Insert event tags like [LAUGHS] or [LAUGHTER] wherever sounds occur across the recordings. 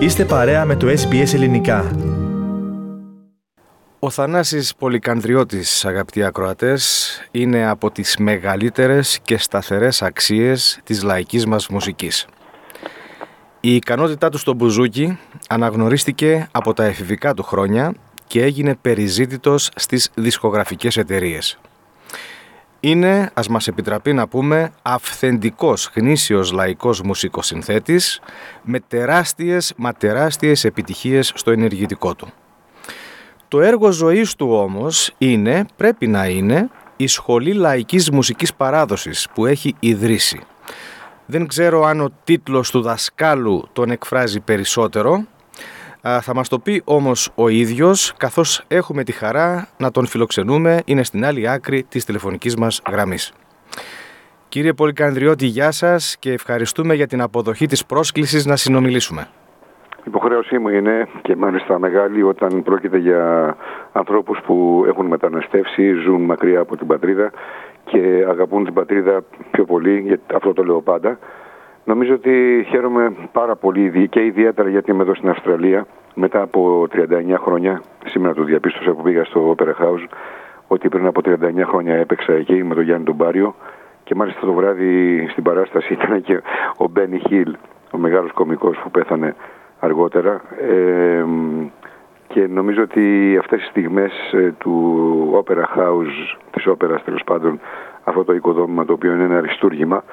Είστε παρέα με το SBS Ελληνικά. Ο Θανάσης Πολυκανδριώτης, αγαπητοί ακροατές, είναι από τις μεγαλύτερες και σταθερές αξίες της λαϊκής μας μουσικής. Η ικανότητά του στο μπουζούκι αναγνωρίστηκε από τα εφηβικά του χρόνια και έγινε περιζήτητος στις δισκογραφικές εταιρείες. Είναι, ας μας επιτραπεί να πούμε, αυθεντικός γνήσιος λαϊκός μουσικοσυνθέτης με τεράστιες, μα τεράστιες επιτυχίες στο ενεργητικό του. Το έργο ζωής του όμως είναι, πρέπει να είναι, η Σχολή Λαϊκής Μουσικής Παράδοσης που έχει ιδρύσει. Δεν ξέρω αν ο τίτλος του δασκάλου τον εκφράζει περισσότερο, θα μας το πει όμως ο ίδιος, καθώς έχουμε τη χαρά να τον φιλοξενούμε, είναι στην άλλη άκρη της τηλεφωνικής μας γραμμής. Κύριε Πολυκανδριώτη, γεια σας και ευχαριστούμε για την αποδοχή της πρόσκλησης να συνομιλήσουμε. Υποχρέωσή μου είναι και μάλιστα μεγάλη όταν πρόκειται για ανθρώπους που έχουν μεταναστεύσει, ζουν μακριά από την πατρίδα και αγαπούν την πατρίδα πιο πολύ, γιατί αυτό το λέω πάντα. Νομίζω ότι χαίρομαι πάρα πολύ και ιδιαίτερα γιατί είμαι εδώ στην Αυστραλία μετά από 39 χρόνια. Σήμερα το διαπίστωσα που πήγα στο Opera House ότι πριν από 39 χρόνια έπαιξα εκεί με τον Γιάννη τον Πάριο και μάλιστα το βράδυ στην παράσταση ήταν και ο Μπένι Χιλ, ο μεγάλος κομικός που πέθανε αργότερα. Ε, και νομίζω ότι αυτές οι στιγμές ε, του Opera House, της όπερας τέλος πάντων, αυτό το οικοδόμημα το οποίο είναι ένα αριστούργημα,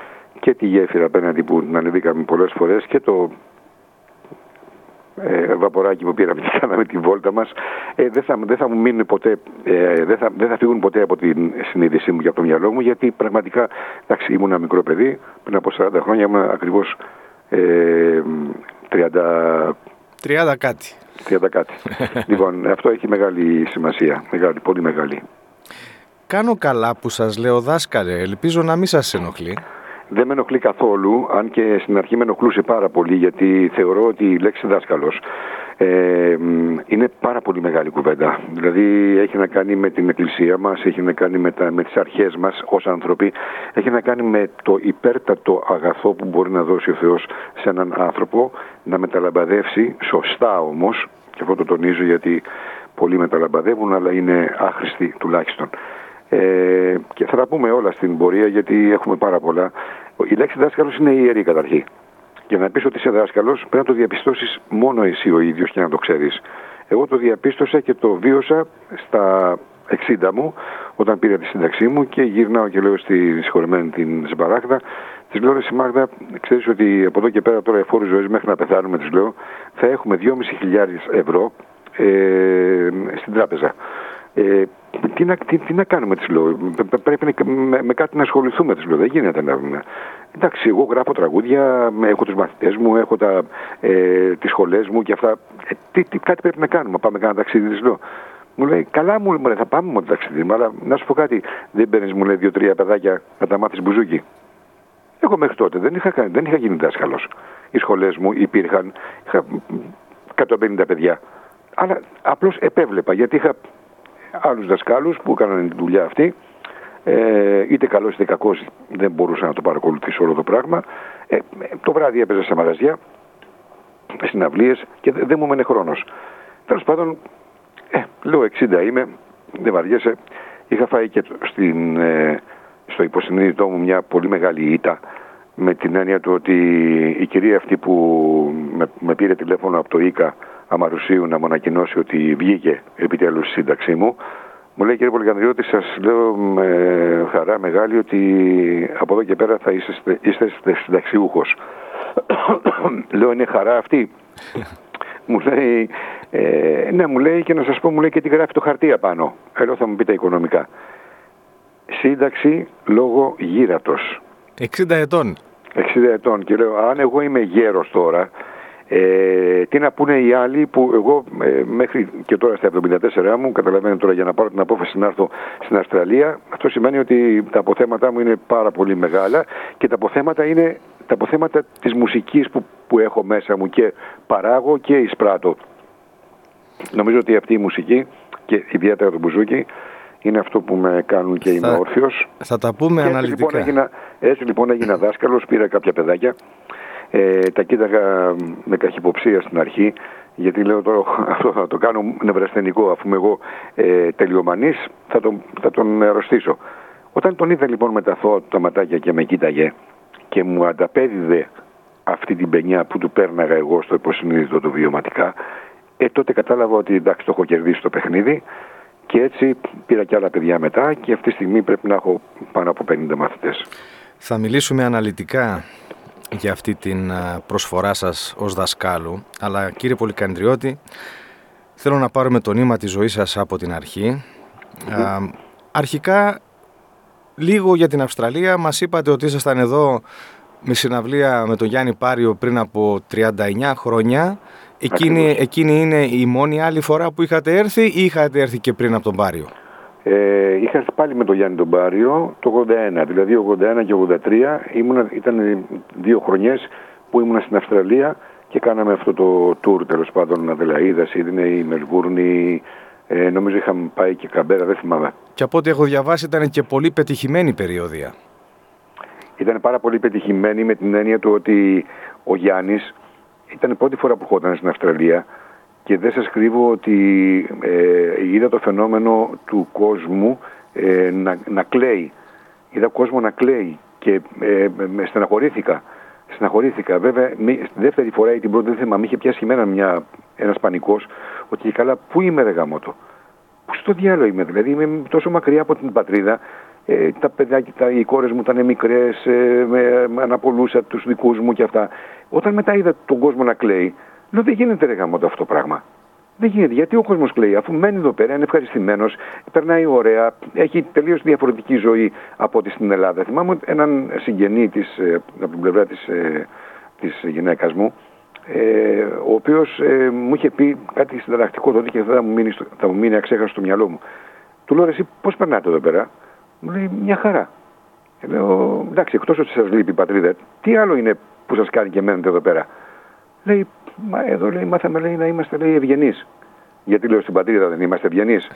και τη γέφυρα απέναντι που την ανεβήκαμε πολλές φορές και το ε, βαποράκι που πήραμε [LAUGHS] και κάναμε τη βόλτα μας. Ε, δεν, θα, δεν θα μου μείνουν ποτέ ε, δεν, θα, δεν θα φύγουν ποτέ από την συνείδησή μου και από το μυαλό μου γιατί πραγματικά εντάξει ήμουν ένα μικρό παιδί πριν από 40 χρόνια ήμουν ακριβώς ε, 30 30 κάτι. 30 κάτι. [LAUGHS] Λοιπόν αυτό έχει μεγάλη σημασία μεγάλη, πολύ μεγάλη. Κάνω καλά που σας λέω δάσκαλε. Ελπίζω να μην σας ενοχλεί δεν με ενοχλεί καθόλου, αν και στην αρχή με ενοχλούσε πάρα πολύ, γιατί θεωρώ ότι η λέξη δάσκαλος ε, είναι πάρα πολύ μεγάλη κουβέντα. Δηλαδή έχει να κάνει με την εκκλησία μας, έχει να κάνει με, τα, με τις αρχές μας ως άνθρωποι, έχει να κάνει με το υπέρτατο αγαθό που μπορεί να δώσει ο Θεός σε έναν άνθρωπο, να μεταλαμπαδεύσει, σωστά όμως, και αυτό το τονίζω γιατί πολλοί μεταλαμπαδεύουν, αλλά είναι άχρηστοι τουλάχιστον. Ε, και θα τα πούμε όλα στην πορεία γιατί έχουμε πάρα πολλά. Η λέξη δάσκαλος είναι ιερή καταρχή. Για να πεις ότι είσαι δάσκαλος, πρέπει να το διαπιστώσεις μόνο εσύ ο ίδιος και να το ξέρεις. Εγώ το διαπίστωσα και το βίωσα στα 60 μου, όταν πήρα τη σύνταξή μου και γυρνάω και λέω στη συγχωρημένη την Ζεμπαράκδα, της λέω ρε Μάγδα, ξέρεις ότι από εδώ και πέρα τώρα εφόρου ζωής μέχρι να πεθάνουμε, της λέω, θα έχουμε 2.500 ευρώ ε, στην τράπεζα. Ε, τι, να, τι, τι να κάνουμε, τη λέω. Πρέπει να, με, με, κάτι να ασχοληθούμε, τη λέω. Δεν γίνεται να. Εντάξει, εγώ γράφω τραγούδια, έχω τους μαθητές μου, έχω ε, τις σχολές μου και αυτά. Ε, τι, τι, κάτι πρέπει να κάνουμε. Πάμε κάνα ταξίδι, τη λέω. Μου λέει, καλά μου, λέει, θα πάμε με το ταξίδι αλλά να σου πω κάτι. Δεν παίρνεις, μου λέει, δύο-τρία παιδάκια να τα μάθεις μπουζούκι. Εγώ μέχρι τότε δεν είχα, δεν είχα γίνει δάσκαλος. Οι σχολές μου υπήρχαν, είχα 150 παιδιά. Αλλά απλώς επέβλεπα γιατί είχα άλλους δασκάλους που έκαναν τη δουλειά αυτή. Ε, είτε καλός είτε κακός δεν μπορούσα να το παρακολουθήσω όλο το πράγμα. Ε, το βράδυ έπαιζα σε μαγαζιά, συναυλίες και δεν μου έμενε χρόνος. Τέλος πάντων, ε, λέω 60 είμαι, δεν βαριέσαι. Είχα φάει και στην, ε, στο υποσυνείδητό μου μια πολύ μεγάλη ήττα με την έννοια του ότι η κυρία αυτή που με, με πήρε τηλέφωνο από το ΙΚΑ Αμαρουσίου να μου ανακοινώσει ότι βγήκε επιτέλους η σύνταξή μου. Μου λέει κύριε Πολυκανδριώτη, σας λέω με χαρά μεγάλη ότι από εδώ και πέρα θα είστε, είστε συνταξιούχος. [COUGHS] λέω είναι χαρά αυτή. [LAUGHS] μου λέει, ε, ναι μου λέει και να σας πω μου λέει και τι γράφει το χαρτί απάνω. Εδώ θα μου πείτε οικονομικά. Σύνταξη λόγω γύρατος. 60 ετών. 60 ετών και λέω αν εγώ είμαι γέρος τώρα ε, τι να πούνε οι άλλοι που εγώ ε, μέχρι και τώρα στα 74 μου, καταλαβαίνω τώρα για να πάρω την απόφαση να έρθω στην Αυστραλία, αυτό σημαίνει ότι τα αποθέματα μου είναι πάρα πολύ μεγάλα και τα αποθέματα είναι τα αποθέματα της μουσικής που, που έχω μέσα μου και παράγω και εισπράττω. Νομίζω ότι αυτή η μουσική και ιδιαίτερα το μπουζούκι είναι αυτό που με κάνουν και είμαι όρθιος. Θα τα πούμε και αναλυτικά. Έτσι λοιπόν, έγινα, έτσι λοιπόν έγινα δάσκαλος, πήρα κάποια παιδάκια Ε, τα κοίταγα με καχυποψία στην αρχή, γιατί λέω τώρα αυτό θα το κάνω νευρασθενικό, αφού είμαι εγώ ε, τελειομανής, θα τον, θα τον αρρωστήσω. Όταν τον είδα λοιπόν με τα θώα του τα ματάκια και με κοίταγε και μου ανταπέδιδε αυτή την πενιά που του πέρναγα εγώ στο υποσυνείδητο του βιωματικά, ε, τότε κατάλαβα ότι εντάξει το έχω κερδίσει το παιχνίδι και έτσι πήρα και άλλα παιδιά μετά και αυτή τη στιγμή πρέπει να έχω πάνω από 50 μαθητές. Θα μιλήσουμε αναλυτικά για αυτή την προσφορά σας ως δασκάλου, αλλά κύριε Πολυκαντριώτη, θέλω να πάρουμε το νήμα της ζωής σας από την αρχή. αρχικά, λίγο για την Αυστραλία, μας είπατε ότι ήσασταν εδώ με συναυλία με τον Γιάννη Πάριο πριν από 39 χρόνια. Εκείνη, εκείνη είναι η μόνη άλλη φορά που είχατε έρθει ή είχατε έρθει και πριν από τον Πάριο; Ε, είχα έρθει πάλι με τον Γιάννη τον Πάριο το 81, δηλαδή 81 και 83 ήμουνα, ήταν δύο χρονιές που ήμουνα στην Αυστραλία και κάναμε αυτό το tour τέλος πάντων Αδελαίδα, Σίδνεϊ, Μελβούρνη, ε, νομίζω είχαμε πάει και Καμπέρα, δεν θυμάμαι. Και από ό,τι έχω διαβάσει ήταν και πολύ πετυχημένη περιοδία. Ήταν πάρα πολύ πετυχημένη με την έννοια του ότι ο Γιάννης ήταν η πρώτη φορά που χώταν στην Αυστραλία και δεν σας κρύβω ότι ε, είδα το φαινόμενο του κόσμου ε, να, να κλαίει. Είδα κόσμος να κλαίει και ε, με στεναχωρήθηκα. Στεναχωρήθηκα. Βέβαια, μη, δεύτερη φορά ή την πρώτη δεν θυμάμαι, είχε πιάσει μένα μια, ένας πανικός ότι καλά, πού είμαι ρε γαμότο. Πού στο διάλογο είμαι, δηλαδή είμαι τόσο μακριά από την πατρίδα ε, τα παιδάκια, τα, οι κόρες μου ήταν μικρές, ε, με, με αναπολούσα τους δικούς μου και αυτά. Όταν μετά είδα τον κόσμο να κλαίει, λέω δεν γίνεται ρε γάμο αυτό το πράγμα. Δεν γίνεται. Γιατί ο κόσμος κλαίει, αφού μένει εδώ πέρα, είναι ευχαριστημένος, περνάει ωραία, έχει τελείως διαφορετική ζωή από ό,τι στην Ελλάδα. Θυμάμαι έναν συγγενή της, ε, από την πλευρά της της γυναίκας μου, ε, ο οποίος ε, μου είχε πει κάτι συνταρακτικό τότε και θα μου μείνει, θα μου μείνει αξέχαστο στο μυαλό μου. Του λέω εσύ πώς περνάτε εδώ πέρα; Μου λέει μια χαρά. Και λέω, εντάξει, εκτός ότι σας λείπει η πατρίδα, τι άλλο είναι που σας κάνει και μένετε εδώ πέρα; Λέει, μα εδώ λέει, μάθαμε λέει, να είμαστε λέει, ευγενείς. Γιατί λέω στην πατρίδα δεν είμαστε ευγενείς.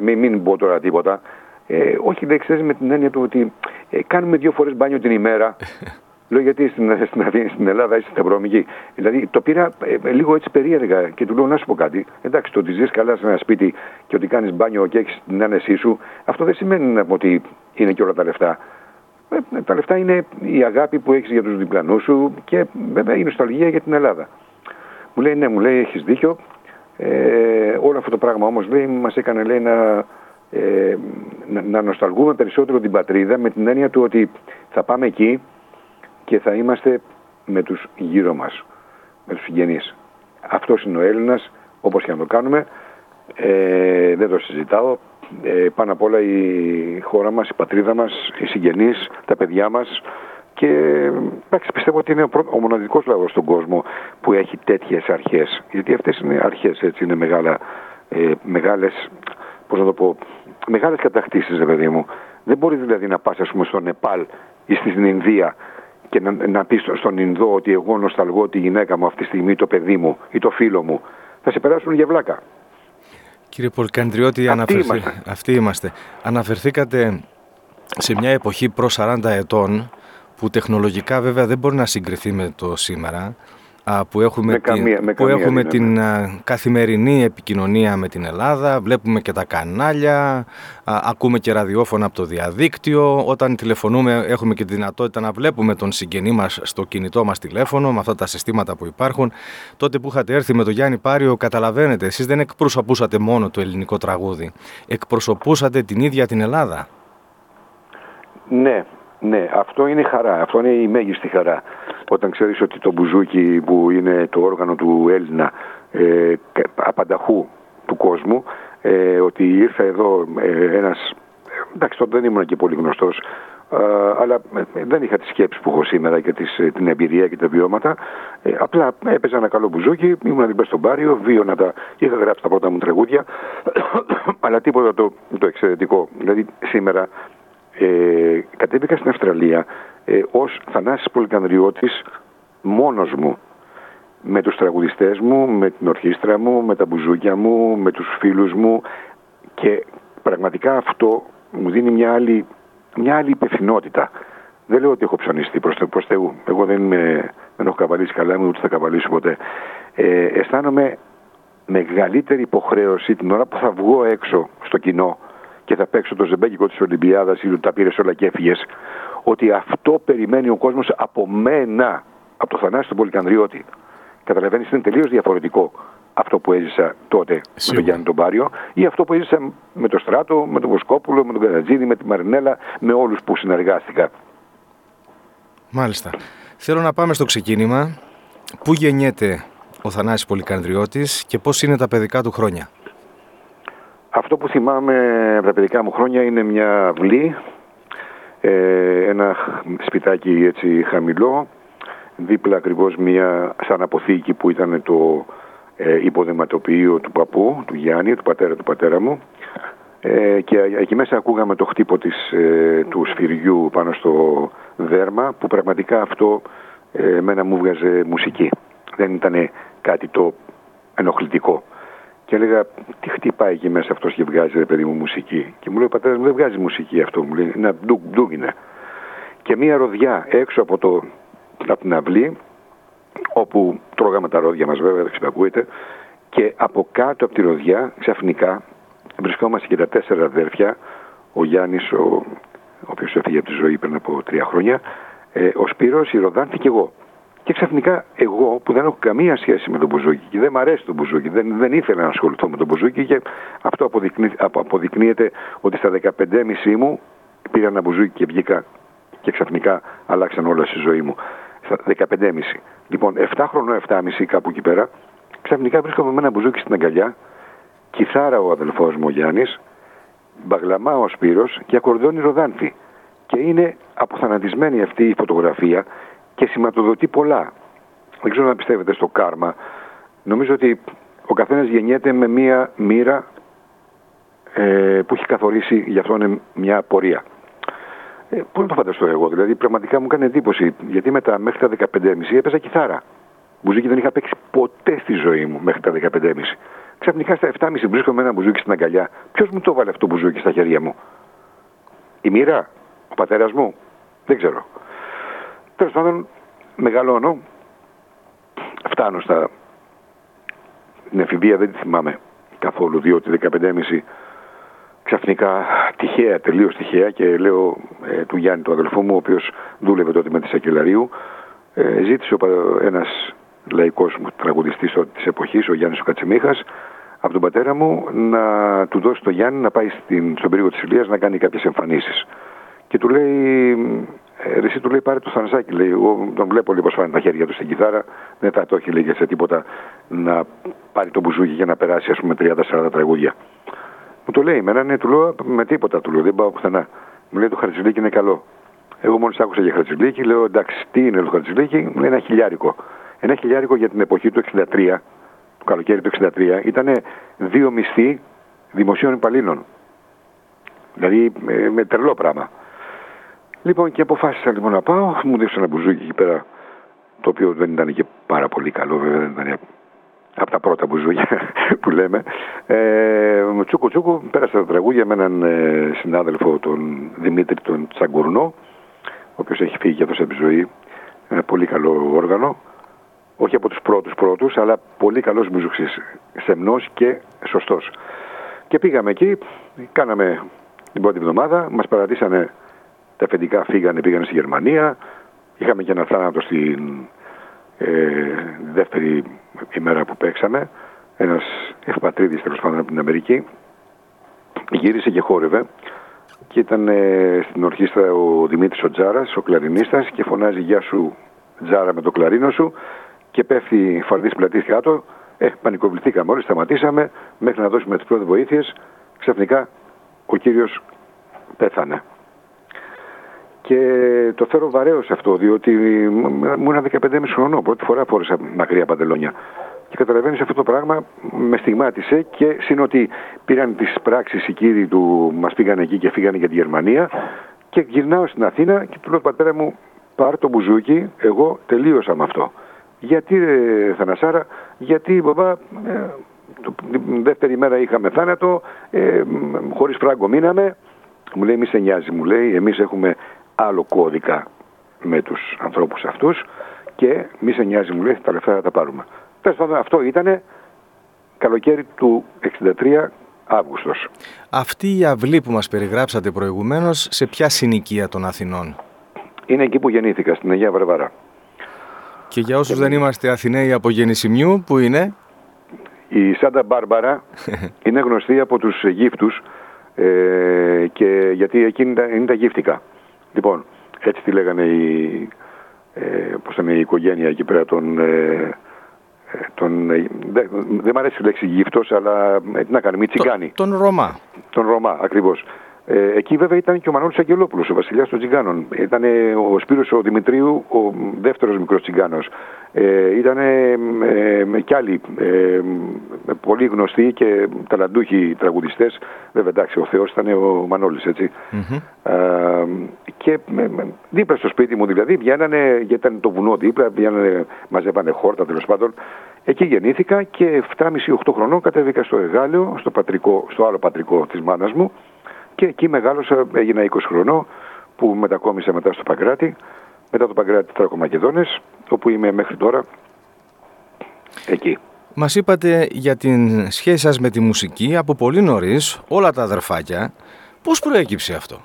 Μην, μην πω τώρα τίποτα. Ε, όχι, λέει, ξέρεις με την έννοια του ότι ε, κάνουμε δύο φορές μπάνιο την ημέρα. [LAUGHS] Λέω γιατί στην, στην, στην Ελλάδα είσαι σταυρομική. Δηλαδή το πήρα ε, λίγο έτσι περίεργα και του λέω να σου πω κάτι. Εντάξει, το ότι ζεις καλά σε ένα σπίτι και ότι κάνεις μπάνιο και έχεις την άνεσή σου, αυτό δεν σημαίνει ότι είναι και όλα τα λεφτά. Ε, τα λεφτά είναι η αγάπη που έχεις για τους διπλανούς σου και βέβαια η νοσταλγία για την Ελλάδα. Μου λέει ναι, μου λέει έχεις δίκιο. Ε, όλο αυτό το πράγμα όμως λέει μας έκανε λέει, να, ε, να, να νοσταλγούμε περισσότερο την πατρίδα με την έννοια του ότι θα πάμε εκεί και θα είμαστε με τους γύρω μας, με τους συγγενείς. Αυτός είναι ο Έλληνας, όπως και να το κάνουμε, ε, δεν το συζητάω. Ε, πάνω απ' όλα η χώρα μας, η πατρίδα μας, οι συγγενείς, τα παιδιά μας και εντάξει, πιστεύω ότι είναι ο, ο μοναδικός λαός στον κόσμο που έχει τέτοιες αρχές. Γιατί αυτές είναι αρχές, έτσι, είναι μεγάλα, ε, μεγάλες, πώς να το πω, μεγάλες κατακτήσεις, παιδί μου. Δεν μπορεί δηλαδή να πας, ας πούμε, στο Νεπάλ ή στην Ινδία και να, να πεις στον Ινδό ότι εγώ νοσταλγώ τη γυναίκα μου αυτή τη στιγμή, το παιδί μου ή το φίλο μου, θα σε περάσουν για βλάκα. Κύριε Πολυκαντριώτη, αυτοί, είμαστε. αυτοί είμαστε. Αναφερθήκατε σε μια εποχή προ 40 ετών που τεχνολογικά βέβαια δεν μπορεί να συγκριθεί με το σήμερα που έχουμε, την, που έχουμε την καθημερινή επικοινωνία με την Ελλάδα, βλέπουμε και τα κανάλια, ακούμε και ραδιόφωνα από το διαδίκτυο, όταν τηλεφωνούμε έχουμε και τη δυνατότητα να βλέπουμε τον συγγενή μας στο κινητό μας τηλέφωνο με αυτά τα συστήματα που υπάρχουν. Τότε που είχατε έρθει με τον Γιάννη Πάριο καταλαβαίνετε, εσείς δεν εκπροσωπούσατε μόνο το ελληνικό τραγούδι, εκπροσωπούσατε την ίδια την Ελλάδα. Ναι, ναι, αυτό είναι χαρά, αυτό είναι η μέγιστη χαρά όταν ξέρεις ότι το μπουζούκι που είναι το όργανο του Έλληνα ε, απανταχού του κόσμου ε, ότι ήρθε εδώ ε, ένας εντάξει τότε δεν ήμουν και πολύ γνωστός ε, αλλά ε, δεν είχα τις σκέψεις που έχω σήμερα και τις, την εμπειρία και τα βιώματα. Απλά έπαιζα ένα καλό μπουζούκι ήμουν δίπλα στον Πάριο βίωνα τα, είχα γράψει τα πρώτα μου τραγούδια [COUGHS] αλλά τίποτα το, το εξαιρετικό. Δηλαδή σήμερα ε, κατέβηκα στην Αυστραλία ε, ως Θανάσης Πολυκανδριώτης μόνος μου με τους τραγουδιστές μου, με την ορχήστρα μου, με τα μπουζούκια μου, με τους φίλους μου και πραγματικά αυτό μου δίνει μια άλλη, μια άλλη υπευθυνότητα. Δεν λέω ότι έχω ψωνιστεί προς, προς Θεού. Εγώ δεν είμαι δεν έχω καβαλήσει καλά μου, ούτε θα καβαλήσω ποτέ. Ε, αισθάνομαι μεγαλύτερη υποχρέωση την ώρα που θα βγω έξω στο κοινό και θα παίξω το ζεμπέκικο της Ολυμπιάδας ή τα πήρες όλα και έφυγες, ότι αυτό περιμένει ο κόσμος από μένα, από το Θανάση του Πολυκανδριώτη. Καταλαβαίνεις, είναι τελείως διαφορετικό αυτό που έζησα τότε Σίγουρα. με τον Γιάννη τον Πάριο ή αυτό που έζησα με τον Στράτο, με τον Βοσκόπουλο, με τον Καρατζίδη, με τη Μαρινέλα, με όλους που συνεργάστηκα. Μάλιστα. Θέλω να πάμε στο ξεκίνημα. Πού γεννιέται ο Θανάσης Πολυκανδριώτης και πώς είναι τα παιδικά του χρόνια; Αυτό που θυμάμαι από τα παιδικά μου χρόνια είναι μια αυλή, ε, ένα σπιτάκι έτσι χαμηλό, δίπλα ακριβώς μια σαν αποθήκη που ήταν το ε, υποδεματοποιείο του παππού, του Γιάννη, του πατέρα του πατέρα μου ε, και εκεί μέσα ακούγαμε το χτύπο της, ε, του σφυριού πάνω στο δέρμα που πραγματικά αυτό ε, εμένα μου βγάζε μουσική. Δεν ήταν κάτι το ενοχλητικό. Και έλεγα, τι χτυπάει εκεί μέσα αυτός και βγάζει ρε παιδί μου μουσική. Και μου λέει ο πατέρας μου δεν βγάζει μουσική αυτό. Μου λέει, ένα ντουκ ντουκ είναι. Και μία ροδιά έξω από, το, από την αυλή, όπου τρώγαμε τα ρόδια μας βέβαια, δεν ξεπακούεται, και από κάτω από τη ροδιά ξαφνικά βρισκόμαστε και τα τέσσερα αδέρφια, ο Γιάννης, ο, ο οποίος έφυγε από τη ζωή πριν από τρία χρόνια, ε, ο Σπύρος, η Ροδάνθη και εγώ. Και ξαφνικά εγώ που δεν έχω καμία σχέση με το μπουζούκι και δεν μου αρέσει το μπουζούκι, δεν, δεν ήθελα να ασχοληθώ με το μπουζούκι και αυτό αποδεικνύ, αποδεικνύεται ότι στα 15,5 μου πήρα ένα μπουζούκι και βγήκα και ξαφνικά αλλάξαν όλα στη ζωή μου. Στα 15,5. Λοιπόν, 7 χρονών, 7,5 κάπου εκεί πέρα, ξαφνικά βρίσκομαι με ένα μπουζούκι στην αγκαλιά, κιθάρα ο αδελφός μου ο Γιάννης, μπαγλαμά ο Σπύρος και ακορντεόν η Ροδάνθη. Και είναι αποθανατισμένη αυτή η φωτογραφία και σηματοδοτεί πολλά. Δεν ξέρω να πιστεύετε στο κάρμα. Νομίζω ότι ο καθένας γεννιέται με μία μοίρα ε, που έχει καθορίσει γι' αυτό είναι μια πορεία. Ε, Πού να το φανταστώ εγώ, δηλαδή πραγματικά μου κάνει εντύπωση γιατί μετά μέχρι τα 15.30 έπαιζα κιθάρα. Μπουζούκι δεν είχα παίξει ποτέ στη ζωή μου μέχρι τα 15.30. Ξαφνικά στα 7.30 βρίσκομαι ένα μπουζούκι στην αγκαλιά. Ποιος μου το βάλε αυτό το μπουζούκι στα χέρια μου, Η μοίρα, ο πατέρας μου, δεν ξέρω. Τέλος πάντων, μεγαλώνω, φτάνω στα. Την εφηβεία δεν τη θυμάμαι καθόλου, διότι 15,5 ξαφνικά τυχαία, τελείως τυχαία και λέω ε, του Γιάννη, του αδελφού μου, ο οποίος δούλευε τότε με τη Σακελαρίου, ε, ζήτησε ένας λαϊκός μου τραγουδιστής της εποχής, ο Γιάννης ο Κατσιμίχας, από τον πατέρα μου να του δώσει το Γιάννη να πάει στην, στον περίγο της Ηλίας να κάνει κάποιες εμφανίσεις. Και του λέει, ε, εσύ του λέει πάρε το Θανασάκι, λέει, εγώ τον βλέπω λίγο πιάνουν τα χέρια του στην κιθάρα, δεν θα το έχει λέει σε τίποτα να πάρει το μπουζούκι για να περάσει ας πούμε 30-40 τραγούδια. Μου το λέει, εμένα ναι, του λέω με τίποτα, του λέω, δεν πάω πουθενά. Μου λέει το χαρτζιλίκι είναι καλό. Εγώ μόλις άκουσα για χαρτζιλίκι, λέω εντάξει, τι είναι το χαρτζιλίκι, μου λέει ένα χιλιάρικο. Ένα χιλιάρικο για την εποχή του 63, του καλοκαίρι του 63, ήταν δύο μισθοί δημοσίων υπαλλήλων. Δηλαδή με, με τρελό πράγμα. Λοιπόν και αποφάσισα λοιπόν να πάω, μου δείξω ένα μπουζούκι εκεί πέρα, το οποίο δεν ήταν και πάρα πολύ καλό, βέβαια δεν ήταν από τα πρώτα μπουζούκια [LAUGHS] που λέμε. Ε, τσούκου τσούκου πέρασα τα τραγούδια με έναν ε, συνάδελφο, τον Δημήτρη τον Τσαγκουρνό, ο οποίος έχει φύγει και αυτός από τη ζωή. Ένα πολύ καλό όργανο. Όχι από τους πρώτους πρώτους, αλλά πολύ καλός μπουζούξης. Σεμνός και σωστός. Και πήγαμε εκεί, κάναμε την πρώτη εβδομάδα, μας παρατήσανε τα αφεντικά φύγανε, πήγανε στη Γερμανία. Είχαμε και ένα θάνατο στην ε, δεύτερη ημέρα που παίξαμε. Ένας ευπατρίδης τέλος πάντων από την Αμερική. Γύρισε και χόρευε. Και ήταν ε, στην ορχήστρα ο Δημήτρης ο Τζάρας, ο κλαρινίστας και φωνάζει «Γεια σου Τζάρα με το κλαρίνο σου» και πέφτει φαρδής πλατής κάτω. Ε, πανικοβληθήκαμε όλοι, σταματήσαμε μέχρι να δώσουμε τις πρώτες βοήθειες. Ξαφνικά ο κύριος πέθανε. Και το φέρω βαρέως σε αυτό, διότι μου ήμουν 15,5 χρονών. Πρώτη φορά φόρεσα μακριά παντελόνια. Και καταλαβαίνεις αυτό το πράγμα με στιγμάτισε και συν ότι πήραν τις πράξεις οι κύριοι του, μας πήγαν εκεί και φύγανε για τη Γερμανία. Και γυρνάω στην Αθήνα και του λέω πατέρα μου, πάρ το μπουζούκι, εγώ τελείωσα με αυτό. Γιατί, ρε Θανασάρα, γιατί μπαμπά, ε, την δεύτερη μέρα είχαμε θάνατο, ε, χωρίς φράγκο μείναμε. Μου λέει, μη σε νοιάζει, μου λέει, εμείς έχουμε άλλο κώδικα με τους ανθρώπους αυτούς και μη σε νοιάζει μου λέει τα λεφτά θα τα πάρουμε. Τέλος πάντων αυτό ήταν καλοκαίρι του 63 Αύγουστος. Αυτή η αυλή που μας περιγράψατε προηγουμένως, σε ποια συνοικία των Αθηνών; Είναι εκεί που γεννήθηκα, στην Αγία Βαρβάρα. Και για όσους δεν είμαστε Αθηναίοι από γεννησιμιού, που είναι; Η Σάντα Μπάρμπαρα [LAUGHS] είναι γνωστή από τους γύφτους ε, και γιατί εκείνη είναι τα γύφτικα. Λοιπόν, έτσι τη λέγανε η, ε, πώς η οικογένεια εκεί πέρα των, ε, τον, δεν δε μ' αρέσει η λέξη γύφτος, αλλά τι να κάνει, μη τσιγκάνει. Τον Ρωμά. Τον Ρωμά, ακριβώς. Ε, εκεί βέβαια ήταν και ο Μανώλης Αγγελόπουλος, ο βασιλιάς των Τσιγκάνων. Ήταν ο Σπύρος ο Δημητρίου, ο δεύτερος μικρός Τσιγκάνος. Ε, ήταν ε, κι άλλοι ε, πολύ γνωστοί και ταλαντούχοι τραγουδιστές. Βέβαια εντάξει, ο Θεός ήταν ο Μανώλης, έτσι. Ε, και δίπλα στο σπίτι μου δηλαδή βγαίνανε, γιατί ήταν το βουνό δίπλα, βγαίνανε, μαζεύανε χόρτα τέλος πάντων. Εκεί γεννήθηκα και 7,5-8 χρονών κατέβηκα στο Εγάλεο, στο, πατρικό, στο άλλο πατρικό της μάνας μου και εκεί μεγάλωσα, έγινα 20 χρονών που μετακόμισα μετά στο Παγκράτη, μετά το Παγκράτη Τρακομακεδόνες, όπου είμαι μέχρι τώρα εκεί. Μας είπατε για την σχέση σας με τη μουσική από πολύ νωρίς, όλα τα αδερφάκια. Πώς προέκυψε αυτό;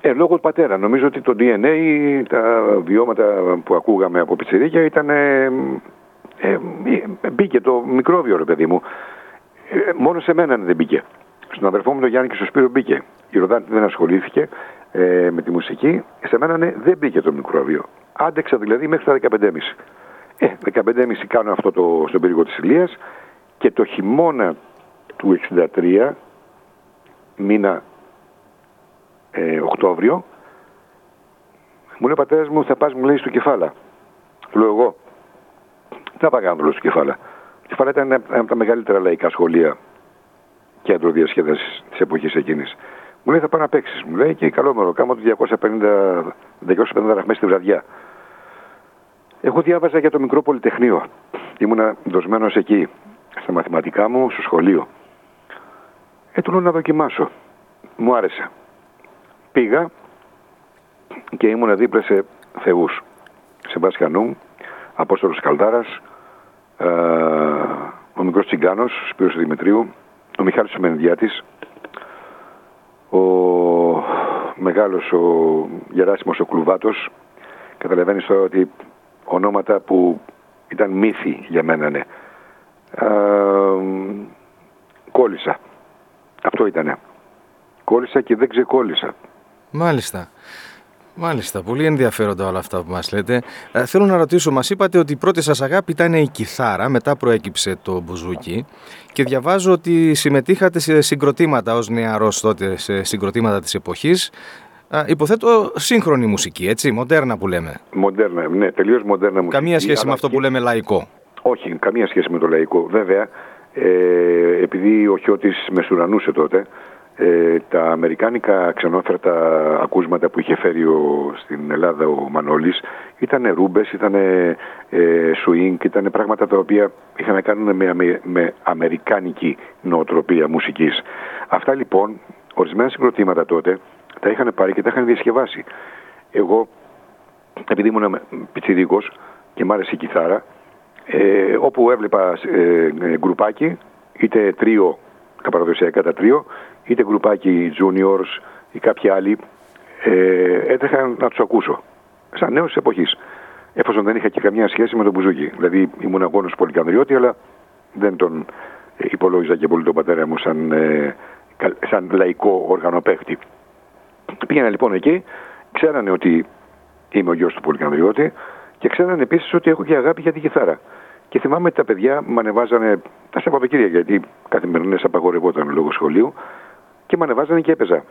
Ε, λόγω του πατέρα. Νομίζω ότι το DNA, τα βιώματα που ακούγαμε από πιτσιρίκια ήταν... Ε, ε, μπήκε το μικρόβιο, ρε παιδί μου. Ε, μόνο σε μένα δεν μπήκε. Στον αδερφό μου τον Γιάννη και στο Σπύρο μπήκε. Η Ροδάντη δεν ασχολήθηκε ε, με τη μουσική. Σε μένα ναι, δεν μπήκε το μικρόβιο. Άντεξα δηλαδή μέχρι τα 15,5. Ε, 15,5 κάνω αυτό το, στον πύργο της Ηλίας και το χειμώνα του 63, μήνα ε, Οκτώβριο, μου λέει ο πατέρας μου θα πας μου λέει στο κεφάλα. Λέω εγώ, θα πάω κάνω στο κεφάλα. Το κεφάλα ήταν ένα από τα μεγαλύτερα λαϊκά σχολεία κέντρο διασκέδαση της εποχής εκείνης. Μου λέει θα πάω να παίξεις. Μου λέει και καλό μερό, κάμα του 250, 250 ραχμέ τη βραδιά. Εγώ διάβαζα για το μικρό πολυτεχνείο. Ήμουνα δοσμένο εκεί, στα μαθηματικά μου, στο σχολείο. Ε, του λέω να δοκιμάσω. Μου άρεσε. Πήγα και ήμουνα δίπλα σε θεούς. Σε Μπασχανού, Απόστολος Καλδάρας, ε, ο μικρός Τσιγκάνος, Σπύρος Δημητρίου, ο Μιχάλης Μενδιάτης, ο μεγάλος ο Γεράσιμος ο Κλουβάτος. Καταλαβαίνεις τώρα ότι ονόματα που ήταν μύθοι για μένα, ναι. κόλλησα. Αυτό ήτανε. Κόλλησα και δεν ξεκόλλησα. Μάλιστα. Μάλιστα, πολύ ενδιαφέροντα όλα αυτά που μας λέτε. Ε, θέλω να ρωτήσω, μας είπατε ότι η πρώτη σας αγάπη ήταν η κιθάρα, μετά προέκυψε το μπουζούκι και διαβάζω ότι συμμετείχατε σε συγκροτήματα ως νεαρός τότε, σε συγκροτήματα της εποχής. Ε, υποθέτω σύγχρονη μουσική, έτσι, μοντέρνα που λέμε. Μοντέρνα, ναι, τελείως μοντέρνα μουσική. Καμία σχέση με αυτό που λέμε λαϊκό. Όχι, καμία σχέση με το λαϊκό. Βέβαια, ε, επειδή ο Χιώτης μεσουρανούσε τότε, ε, τα αμερικάνικα ξενόφερτα ακούσματα που είχε φέρει ο, στην Ελλάδα ο Μανώλης ήταν ρούμπες, ήταν ε, σουίνκ, ήταν πράγματα τα οποία είχαν να κάνουν με, με, αμερικάνικη νοοτροπία μουσικής. Αυτά λοιπόν, ορισμένα συγκροτήματα τότε, τα είχαν πάρει και τα είχαν διασκευάσει. Εγώ, επειδή ήμουν πιτσιρίκος και μ' άρεσε η κιθάρα, ε, όπου έβλεπα ε, γκρουπάκι, είτε τρίο, τα παραδοσιακά τα τρίο, είτε γκρουπάκι juniors ή κάποιοι άλλοι, ε, έτρεχα να τους ακούσω. Σαν νέος της εποχής. Εφόσον δεν είχα και καμία σχέση με τον Μπουζούκι. Δηλαδή ήμουν αγώνο πολυκανδριώτη, αλλά δεν τον ε, υπολόγιζα και πολύ τον πατέρα μου σαν, ε, σαν λαϊκό οργανοπαίχτη. Πήγαινα λοιπόν εκεί, ξέρανε ότι είμαι ο γιος του πολυκανδριώτη και ξέρανε επίσης ότι έχω και αγάπη για τη κιθάρα. Και θυμάμαι ότι τα παιδιά με ανεβάζανε τα Σαββατοκύριακα, γιατί καθημερινές απαγορευόταν λόγω σχολείου και με ανεβάζανε και έπαιζα.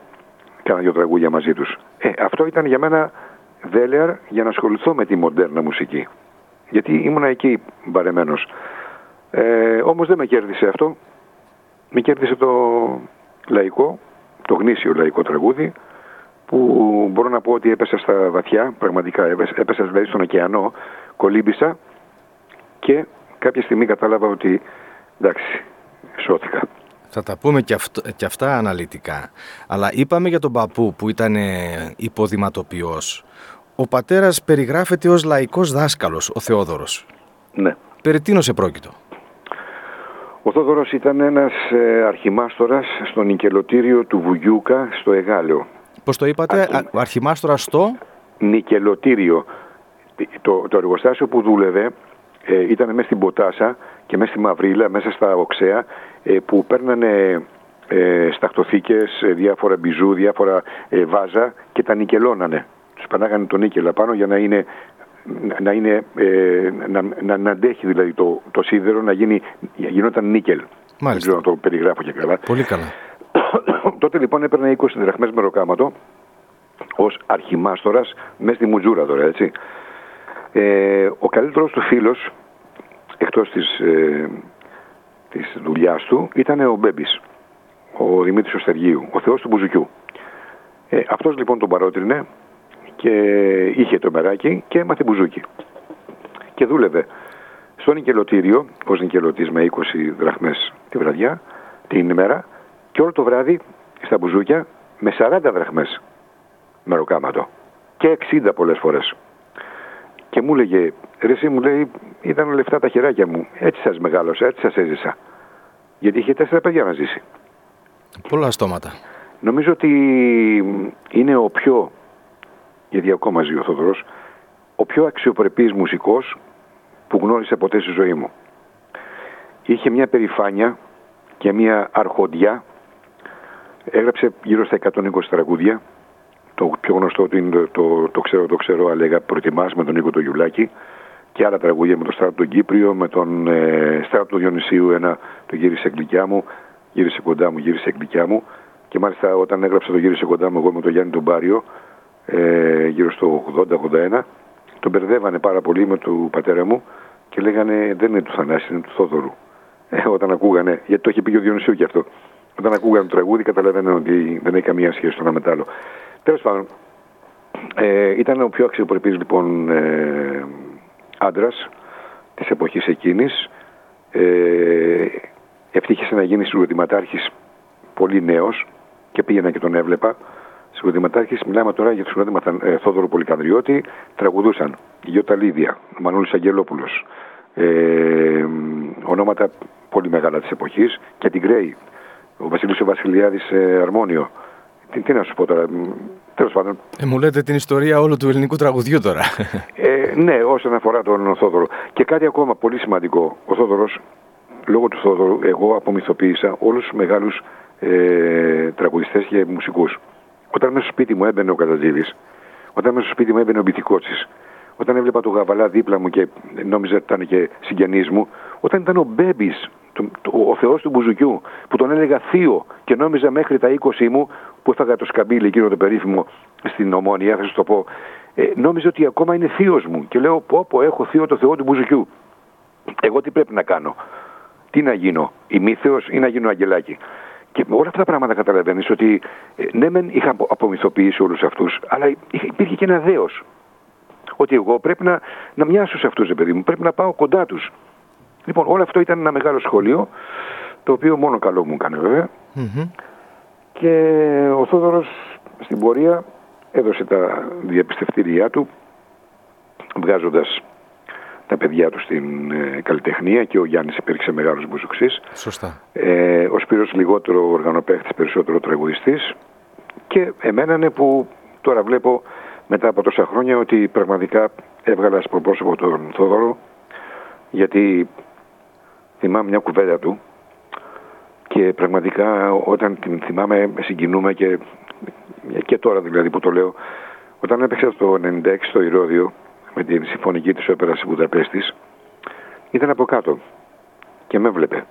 Κάνα δύο τραγούδια μαζί τους. Ε, αυτό ήταν για μένα δέλεαρ για να ασχοληθώ με τη μοντέρνα μουσική. Γιατί ήμουνα εκεί βαρεμένος. Ε, Όμως δεν με κέρδισε αυτό. Με κέρδισε το λαϊκό, το γνήσιο λαϊκό τραγούδι, που μπορώ να πω ότι έπεσα στα βαθιά, πραγματικά έπεσα δηλαδή στον ωκεανό, κολύμπησα και κάποια στιγμή κατάλαβα ότι εντάξει, σώθηκα. Θα τα πούμε και, και αυτά αναλυτικά. Αλλά είπαμε για τον παππού που ήταν υποδηματοποιός. ο πατέρας περιγράφεται ως λαϊκός δάσκαλος, ο Θεόδωρος. Ναι. Περί τίνος επρόκειτο; Ο Θόδωρος ήταν ένας ε, αρχιμάστορας στο νικελωτήριο του Βουγιούκα στο Εγάλεο. Πώς το είπατε, Αρχι- α- αρχιμάστορα στο... Νικελωτήριο. Το, το εργοστάσιο που δούλευε ε, ήταν μέσα στην Ποτάσα και μέσα στη Μαυρίλα, μέσα στα Οξέα, ε, που παίρνανε ε, σταχτοθήκες, ε, διάφορα μπιζού, διάφορα ε, βάζα και τα νικελώνανε. Τους περνάγανε το νίκελ απάνω για να είναι να, είναι, ε, να, να, να αντέχει δηλαδή το, το σίδερο να γίνει, γινόταν νίκελ. Δεν ξέρω να το περιγράφω και καλά. Πολύ καλά. [COUGHS] Τότε λοιπόν έπαιρνε 20 δραχμές μεροκάματο ως αρχιμάστορας μέσα στη Μουτζούρα τώρα έτσι. Ε, ο καλύτερος του φίλος εκτός της, ε, της δουλειάς του ήταν ο Μπέμπης, ο Δημήτρης Οστεργίου, ο θεός του Μπουζουκιού. Ε, αυτός λοιπόν τον παρότρινε και είχε το μεράκι και έμαθε μπουζούκι. Και δούλευε στο νικελωτήριο, ως νικελωτής με 20 δραχμές τη βραδιά, την ημέρα, και όλο το βράδυ στα μπουζούκια με 40 δραχμές μεροκάματο. Και 60 πολλές φορές. Και μου έλεγε, ρε εσύ μου λέει, ήταν λεφτά τα χεράκια μου. Έτσι σας μεγάλωσα, έτσι σας έζησα. Γιατί είχε τέσσερα παιδιά να ζήσει. Πολλά στόματα. Νομίζω ότι είναι ο πιο, γιατί ακόμα ζει ο Θοδωρός, ο πιο αξιοπρεπής μουσικός που γνώρισε ποτέ στη ζωή μου. Είχε μια περηφάνεια και μια αρχοντιά. Έγραψε γύρω στα 120 τραγούδια. Το πιο γνωστό του είναι το, το, το ξέρω, το ξέρω, αλέγα προτιμάς με τον Νίκο το Γιουλάκη και άλλα τραγούδια με τον Στράτο τον Κύπριο, με τον ε, Στράτο του Διονυσίου, ένα το γύρισε γλυκιά μου, γύρισε κοντά μου, γύρισε γλυκιά μου. Και μάλιστα όταν έγραψα το γύρισε κοντά μου εγώ με τον Γιάννη τον Πάριο, ε, γύρω στο 80-81, τον μπερδεύανε πάρα πολύ με του πατέρα μου και λέγανε δεν είναι του Θανάση, είναι του Θόδωρου. Ε, όταν ακούγανε, γιατί το είχε πει και ο Διονυσίου και αυτό. Όταν ακούγανε το τραγούδι καταλαβαίνανε ότι δεν έχει καμία σχέση το ένα με το άλλο. Τέλος πάντων, ε, ήταν ο πιο αξιοπρεπής λοιπόν ε, άντρας της εποχής εκείνης. Ε, ευτύχησε να γίνει συγκροτηματάρχης πολύ νέος και πήγαινα και τον έβλεπα. Συγκροτηματάρχης, μιλάμε τώρα για τον συγκροτήμα ε, Θόδωρο Πολυκανδριώτη, τραγουδούσαν η Γιώτα Λίδια, ο Μανούλης Αγγελόπουλος, ε, ονόματα πολύ μεγάλα της εποχής και την Γκρέη, ο Βασίλης ο Βασιλιάδης ε, Αρμόνιο. Τι, τι να σου πω τώρα, τέλος πάντων. Ε, μου λέτε την ιστορία όλου του ελληνικού τραγουδιού τώρα. Ε, ναι, όσον αφορά τον Θόδωρο. Και κάτι ακόμα πολύ σημαντικό. Ο Θόδωρος, λόγω του Θόδωρου, εγώ απομυθοποίησα όλους τους μεγάλους ε, τραγουδιστές και μουσικούς. Όταν μέσα στο σπίτι μου έμπαινε ο Κατατζίδης, όταν μέσα στο σπίτι μου έμπαινε ο Μπιθικότσης, όταν έβλεπα τον Γαβαλά δίπλα μου και νόμιζα ότι ήταν και συγγενής μου, όταν ήταν ο Μπέμπης, το, το, ο θεός του Μπουζουκιού, που τον έλεγα θείο και νόμιζα μέχρι τα 20 μου που έφαγα το σκαμπίλι εκείνο το περίφημο στην Ομόνια, θα σας το πω, ε, νόμιζα ότι ακόμα είναι θείος μου και λέω πω πω έχω θείο το θεό του Μπουζουκιού. Εγώ τι πρέπει να κάνω, τι να γίνω, ημίθεος ή να γίνω αγγελάκι. Και με όλα αυτά τα πράγματα καταλαβαίνεις ότι ε, ναι, μεν είχα απο- απομυθοποιήσει όλους αυτούς, αλλά είχε- υπήρχε και ένα δέος. Ότι εγώ πρέπει να, να μοιάσω σε αυτούς, παιδί μου, πρέπει να πάω κοντά τους. Λοιπόν, όλο αυτό ήταν ένα μεγάλο σχολείο, το οποίο μόνο καλό μου έκανε βέβαια. Μμμ. Και ο Θόδωρος στην πορεία έδωσε τα διαπιστευτήριά του, βγάζοντας τα παιδιά του στην ε, καλλιτεχνία και ο Γιάννης υπήρξε μεγάλος μπουζουξής. Σωστά. Ε, ο Σπύρος λιγότερο οργανοπαίχτης, περισσότερο τραγουδιστής και εμένα είναι που τώρα βλέπω μετά από τόσα χρόνια ότι πραγματικά έβγαλα στο πρόσωπο τον Θόδωρο γιατί θυμάμαι μια κουβέντα του και πραγματικά όταν την θυμάμαι με συγκινούμε και, και τώρα δηλαδή που το λέω όταν έπαιξε το 96 στο Ηρώδιο με την συμφωνική της όπερας της Βουδαπέστης ήταν από κάτω και με βλέπε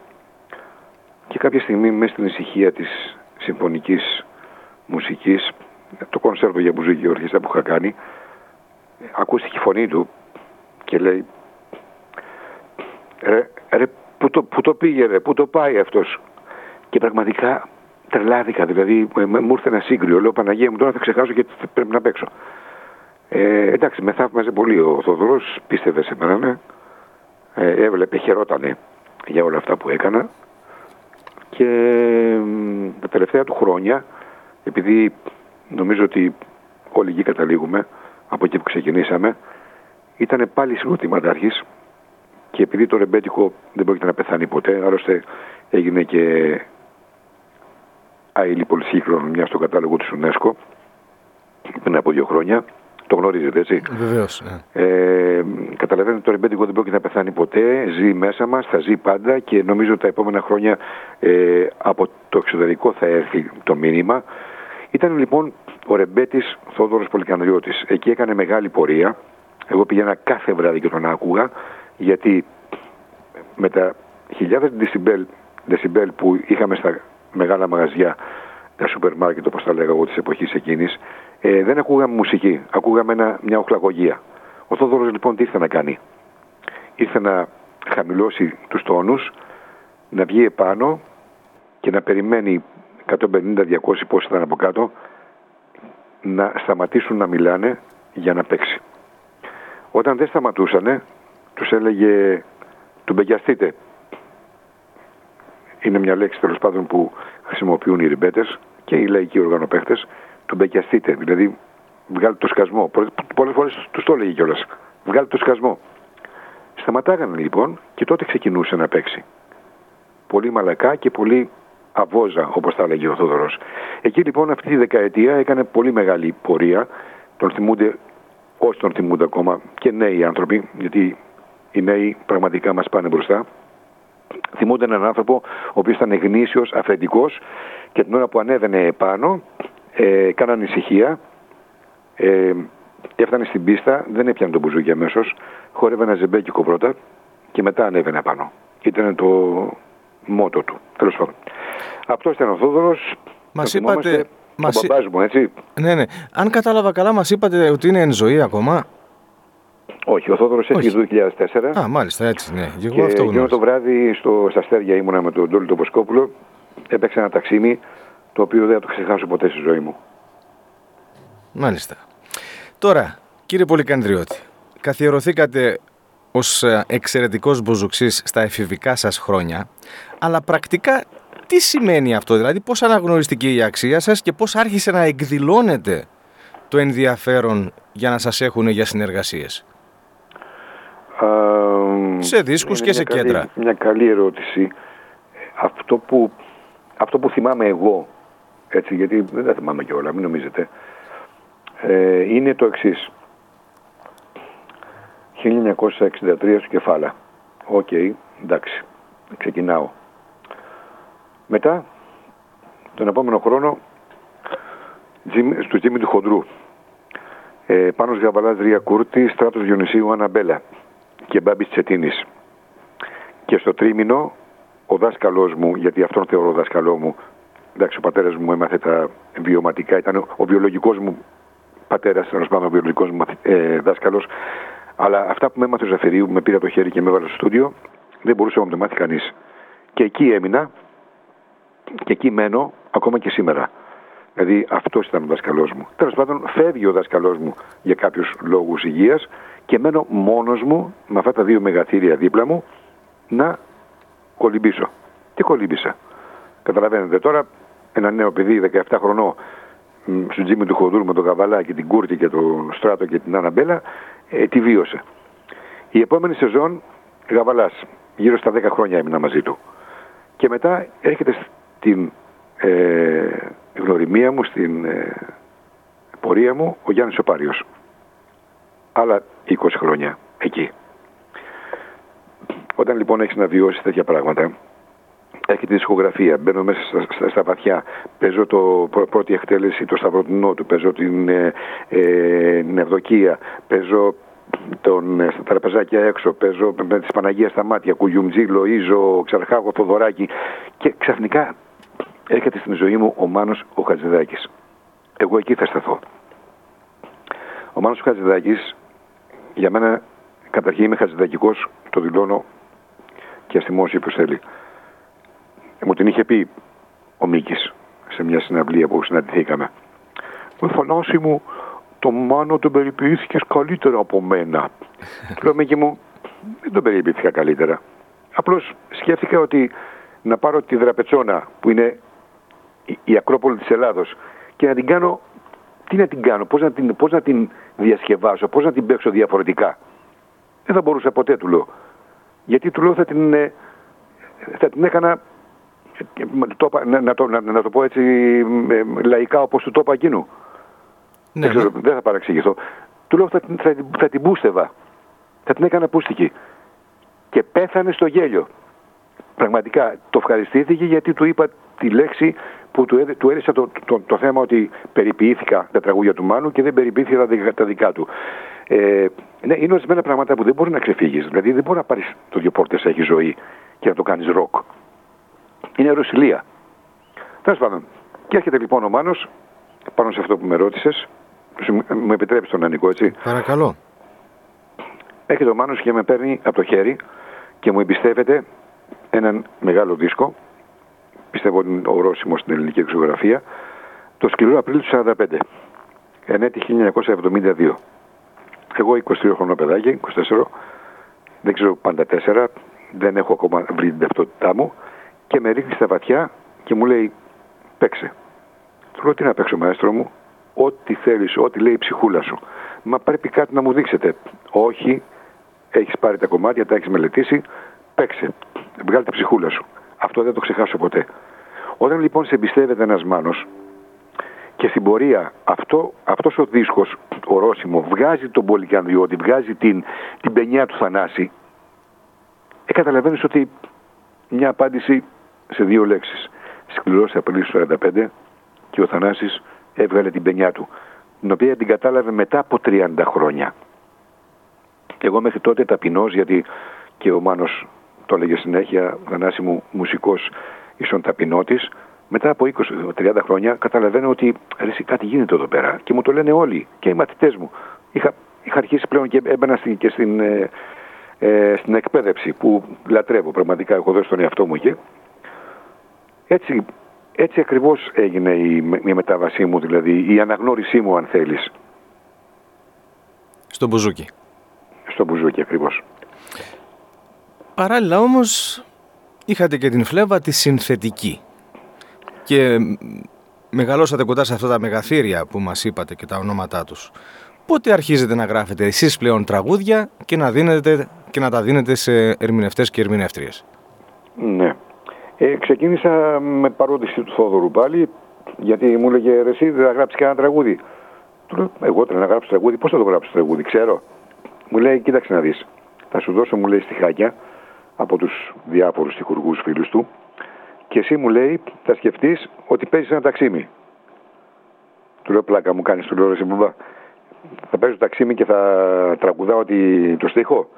και κάποια στιγμή μέσα στην ησυχία της συμφωνικής μουσικής το κονσέρβο για μπουζούκι ορχιστά που είχα κάνει ακούστηκε η φωνή του και λέει ρε, ρε που, το, που το πήγε ρε, που το πάει αυτός και πραγματικά τρελάθηκα δηλαδή ε, μου ήρθε ένα σύγκριο λέω Παναγία μου τώρα θα ξεχάσω γιατί πρέπει να παίξω ε, εντάξει με θαύμαζε πολύ ο Θοδωρός πίστευε σε μένα ναι. ε, έβλεπε χαιρότανε για όλα αυτά που έκανα και μ, τα τελευταία του χρόνια επειδή νομίζω ότι όλοι εκεί καταλήγουμε από εκεί που ξεκινήσαμε. Ήταν πάλι συγκροτηματάρχη και επειδή το ρεμπέτικο δεν πρόκειται να πεθάνει ποτέ, άλλωστε έγινε και αήλη πολυσύγχρονο μια στο κατάλογο του UNESCO πριν από δύο χρόνια. Το γνωρίζετε έτσι; Βεβαίως. Ναι. Ε, καταλαβαίνετε το ρεμπέτικο δεν πρόκειται να πεθάνει ποτέ. Ζει μέσα μας, θα ζει πάντα και νομίζω ότι τα επόμενα χρόνια ε, από το εξωτερικό θα έρθει το μήνυμα. Ήταν λοιπόν ο ρεμπέτης Θόδωρος Πολυκανδριώτη. Εκεί έκανε μεγάλη πορεία. Εγώ πήγαινα κάθε βράδυ και τον άκουγα γιατί με τα χιλιάδες δεσιμπέλ, που είχαμε στα μεγάλα μαγαζιά, τα σούπερ μάρκετ όπως τα λέγα εγώ της εποχής εκείνης, ε, δεν ακούγαμε μουσική, ακούγαμε ένα, μια οχλαγωγία. Ο Θόδωρος λοιπόν τι ήρθε να κάνει; Ήρθε να χαμηλώσει τους τόνους, να βγει επάνω και να περιμένει 150-200 πόσοι ήταν από κάτω να σταματήσουν να μιλάνε για να παίξει. Όταν δεν σταματούσανε, τους έλεγε του μπεγιαστείτε. Είναι μια λέξη τέλος πάντων που χρησιμοποιούν οι ριμπέτες και οι λαϊκοί οργανοπαίχτες. Του μπεγιαστείτε, δηλαδή βγάλει το σκασμό. Πολλές φορές τους το έλεγε κιόλας. Βγάλει το σκασμό. Σταματάγανε λοιπόν και τότε ξεκινούσε να παίξει. Πολύ μαλακά και πολύ αβόζα, όπως τα έλεγε ο Θόδωρος. Εκεί λοιπόν αυτή τη δεκαετία έκανε πολύ μεγάλη πορεία. Τον θυμούνται, όσοι τον θυμούνται ακόμα, και νέοι άνθρωποι, γιατί οι νέοι πραγματικά μας πάνε μπροστά. Θυμούνται έναν άνθρωπο ο οποίος ήταν γνήσιος, αφεντικός και την ώρα που ανέβαινε πάνω ε, κάναν ησυχία ε, έφτανε στην πίστα, δεν έπιανε τον μπουζούκι αμέσως, χόρευε ένα ζεμπέκικο πρώτα και μετά ανέβαινε πάνω. Ήταν το μότο του. Τέλος πάντων. Αυτός ήταν ο Θόδωρος. Μας είπατε. Μας... Ο μου, έτσι. Ναι, ναι. Αν κατάλαβα καλά, μας είπατε ότι είναι εν ζωή ακόμα. Όχι, ο Θόδωρος έφυγε το 2004. Α, μάλιστα, έτσι, ναι. Και, εγώ αυτό εκείνο το βράδυ στο, στα Αστέρια ήμουνα με τον Ντόλι Ποσκόπουλο. Έπαιξε ένα ταξίμι το οποίο δεν θα το ξεχάσω ποτέ στη ζωή μου. Μάλιστα. Τώρα, κύριε Πολυκανδριώτη, καθιερωθήκατε ως ε, εξαιρετικός μποζουξής στα εφηβικά σας χρόνια, αλλά πρακτικά τι σημαίνει αυτό, δηλαδή πώς αναγνωριστική η αξία σας και πώς άρχισε να εκδηλώνεται το ενδιαφέρον για να σας έχουν για συνεργασίες; Σε δίσκους και σε καλή, κέντρα. Μια καλή ερώτηση. Αυτό που, αυτό που θυμάμαι εγώ, έτσι, γιατί δεν τα θυμάμαι και όλα, μην νομίζετε, ε, είναι το εξής. 1963 στο κεφάλα. Οκ, εντάξει, ξεκινάω. Μετά, τον επόμενο χρόνο, στου Τζίμη του Χοντρού. Ε, Πάνος Γαβαλάς Ρία Κούρτη, Στράτος Διονυσίου Αναμπέλα και Μπάμπης Τσετίνης. Και στο τρίμηνο ο δάσκαλός μου, γιατί αυτόν θεωρώ δάσκαλό μου, εντάξει ο πατέρας μου έμαθε τα βιωματικά, ήταν ο βιολογικός μου πατέρας, τέλος πάντων ο βιολογικός μου ε, δάσκαλος, αλλά αυτά που με έμαθε ο Ζαφερίου, με πήρα το χέρι και με έβαλε στο στούντιο, δεν μπορούσε να μου το μάθει κανείς. Και εκεί έμεινα και εκεί μένω ακόμα και σήμερα. Δηλαδή αυτός ήταν ο δάσκαλό μου. Τέλος πάντων, φεύγει ο δάσκαλό μου για κάποιους λόγους υγείας και μένω μόνος μου με αυτά τα δύο μεγαθύρια δίπλα μου να κολυμπήσω. Τι κολύμπησα; Καταλαβαίνετε τώρα ένα νέο παιδί 17 χρονών στο τζίμι του Χοδούρ με τον Καβαλά και την Κούρτη και τον Στράτο και την Αναμπέλα ε, τη βίωσε. Η επόμενη σεζόν Γαβαλάς, γύρω στα 10 χρόνια έμεινα μαζί του. Και μετά έρχεται στην ε, γνωριμία μου, στην ε, πορεία μου ο Γιάννης Οπάριος άλλα 20 χρόνια εκεί. Όταν λοιπόν έχεις να βιώσεις τέτοια πράγματα, έχεις τη δισκογραφία, μπαίνω μέσα στα, στα, βαθιά, παίζω το πρώτη εκτέλεση, το σταυροτινό του, παίζω την ε, ε, Νευδοκία, παίζω τον, ε, στα τραπεζάκια έξω, παίζω με τη Παναγία στα μάτια, Κουγιουμτζή, Λοΐζο, Ξαρχάγο, Θοδωράκη και ξαφνικά έρχεται στην ζωή μου ο Μάνος ο Χατζηδάκης. Εγώ εκεί θα σταθώ. Ο Μάνος ο Χατζηδάκης για μένα, καταρχήν είμαι χαζιδακικό, το δηλώνω και αστιμώσει όποιος θέλει. Μου την είχε πει ο Μίκης σε μια συναυλία που συναντηθήκαμε. Με φανάση μου, το μάνο τον περιποιήθηκες καλύτερα από μένα. Του [LAUGHS] λέω Μίκη μου, δεν τον περιποιήθηκα καλύτερα. Απλώς σκέφτηκα ότι να πάρω τη δραπετσόνα που είναι η Ακρόπολη της Ελλάδος και να την κάνω, τι να την κάνω, πώς να την, πώς να την διασκευάσω, πώς να την παίξω διαφορετικά. Δεν θα μπορούσα ποτέ, του λέω. Γιατί του λέω θα την, ε, θα την έκανα το, να, να, το, να, να, το πω έτσι λαϊκά όπως του το είπα εκείνου. Ναι, δεν, ξέρω, ναι. δεν θα παραξηγηθώ. Του λέω θα, θα, θα την πούστευα. Θα την έκανα πούστικη. Και πέθανε στο γέλιο. Πραγματικά το ευχαριστήθηκε γιατί του είπα τη λέξη που του, του έδειξα το, το, το, θέμα ότι περιποιήθηκα τα τραγούδια του Μάνου και δεν περιποιήθηκα τα, δικά του. Ε, ναι, είναι ορισμένα πράγματα που δεν μπορεί να ξεφύγεις. Δηλαδή δεν μπορεί να πάρεις το δύο πόρτες έχεις ζωή και να το κάνεις ροκ. Είναι ρωσιλία. Τέλος πάντων. Και έρχεται λοιπόν ο Μάνος πάνω σε αυτό που με ρώτησες. Μου επιτρέπεις τον Ανικό, έτσι. Παρακαλώ. Έρχεται ο Μάνος και με παίρνει από το χέρι και μου εμπιστεύεται έναν μεγάλο δίσκο. Πιστεύω ότι είναι ορόσημος στην ελληνική εξωγραφία. Το σκληρό Απρίλιο του 1945. Ενέτη 1972. Εγώ 23 χρονών παιδάκι, 24, δεν ξέρω πάντα 4, δεν έχω ακόμα βρει την ταυτότητά μου και με ρίχνει στα βαθιά και μου λέει παίξε. Του λέω τι να παίξω μαέστρο μου, ό,τι θέλεις, ό,τι λέει η ψυχούλα σου. Μα πρέπει κάτι να μου δείξετε. Όχι, έχεις πάρει τα κομμάτια, τα έχεις μελετήσει, παίξε. Βγάλει τη ψυχούλα σου. Αυτό δεν το ξεχάσω ποτέ. Όταν λοιπόν σε εμπιστεύεται ένας μάνος και στην πορεία αυτό, αυτός ο δίσκος, ο Ρώσιμο, βγάζει τον Πολυκανδιώτη, βγάζει την, την πενιά του Θανάση, ε, καταλαβαίνεις ότι μια απάντηση σε δύο λέξεις. Σκληρός Απρίλης του 45 και ο Θανάσης έβγαλε την πενιά του, την οποία την κατάλαβε μετά από 30 χρόνια. Εγώ μέχρι τότε ταπεινός, γιατί και ο Μάνος το έλεγε συνέχεια, Θανάσης μου μουσικός ίσον ταπεινότης, μετά από 20-30 χρόνια καταλαβαίνω ότι αρέσει κάτι γίνεται εδώ πέρα και μου το λένε όλοι και οι μαθητές μου. Είχα, είχα αρχίσει πλέον και έμπαινα στην, και στην, ε, ε, στην εκπαίδευση που λατρεύω πραγματικά, έχω δώσει τον εαυτό μου εκεί. Έτσι, έτσι ακριβώς έγινε η, η μετάβασή μου, δηλαδή η αναγνώρισή μου αν θέλεις. Στο Μπουζούκι. Στο Μπουζούκι ακριβώς. Παράλληλα όμως είχατε και την φλέβα τη συνθετική και μεγαλώσατε κοντά σε αυτά τα μεγαθύρια που μας είπατε και τα ονόματά τους. Πότε αρχίζετε να γράφετε εσείς πλέον τραγούδια και να, δίνετε, και να τα δίνετε σε ερμηνευτές και ερμηνεύτριες; Ναι. Ε, ξεκίνησα με παρόντιση του Θόδωρου πάλι, γιατί μου έλεγε ρε εσύ δεν θα γράψεις κανένα τραγούδι. Του λέω εγώ θέλω να γράψω τραγούδι, πώς θα το γράψω τραγούδι, ξέρω. Μου λέει κοίταξε να δεις, θα σου δώσω μου λέει στιχάκια από τους διάφορους στιχουργούς φίλους του και εσύ μου λέει θα σκεφτείς ότι παίζεις ένα ταξίμι. Του λέω πλάκα μου κάνεις, του λέω εσύ μπουμπά. Θα παίζω ταξίμι και θα τραγουδάω το στίχο.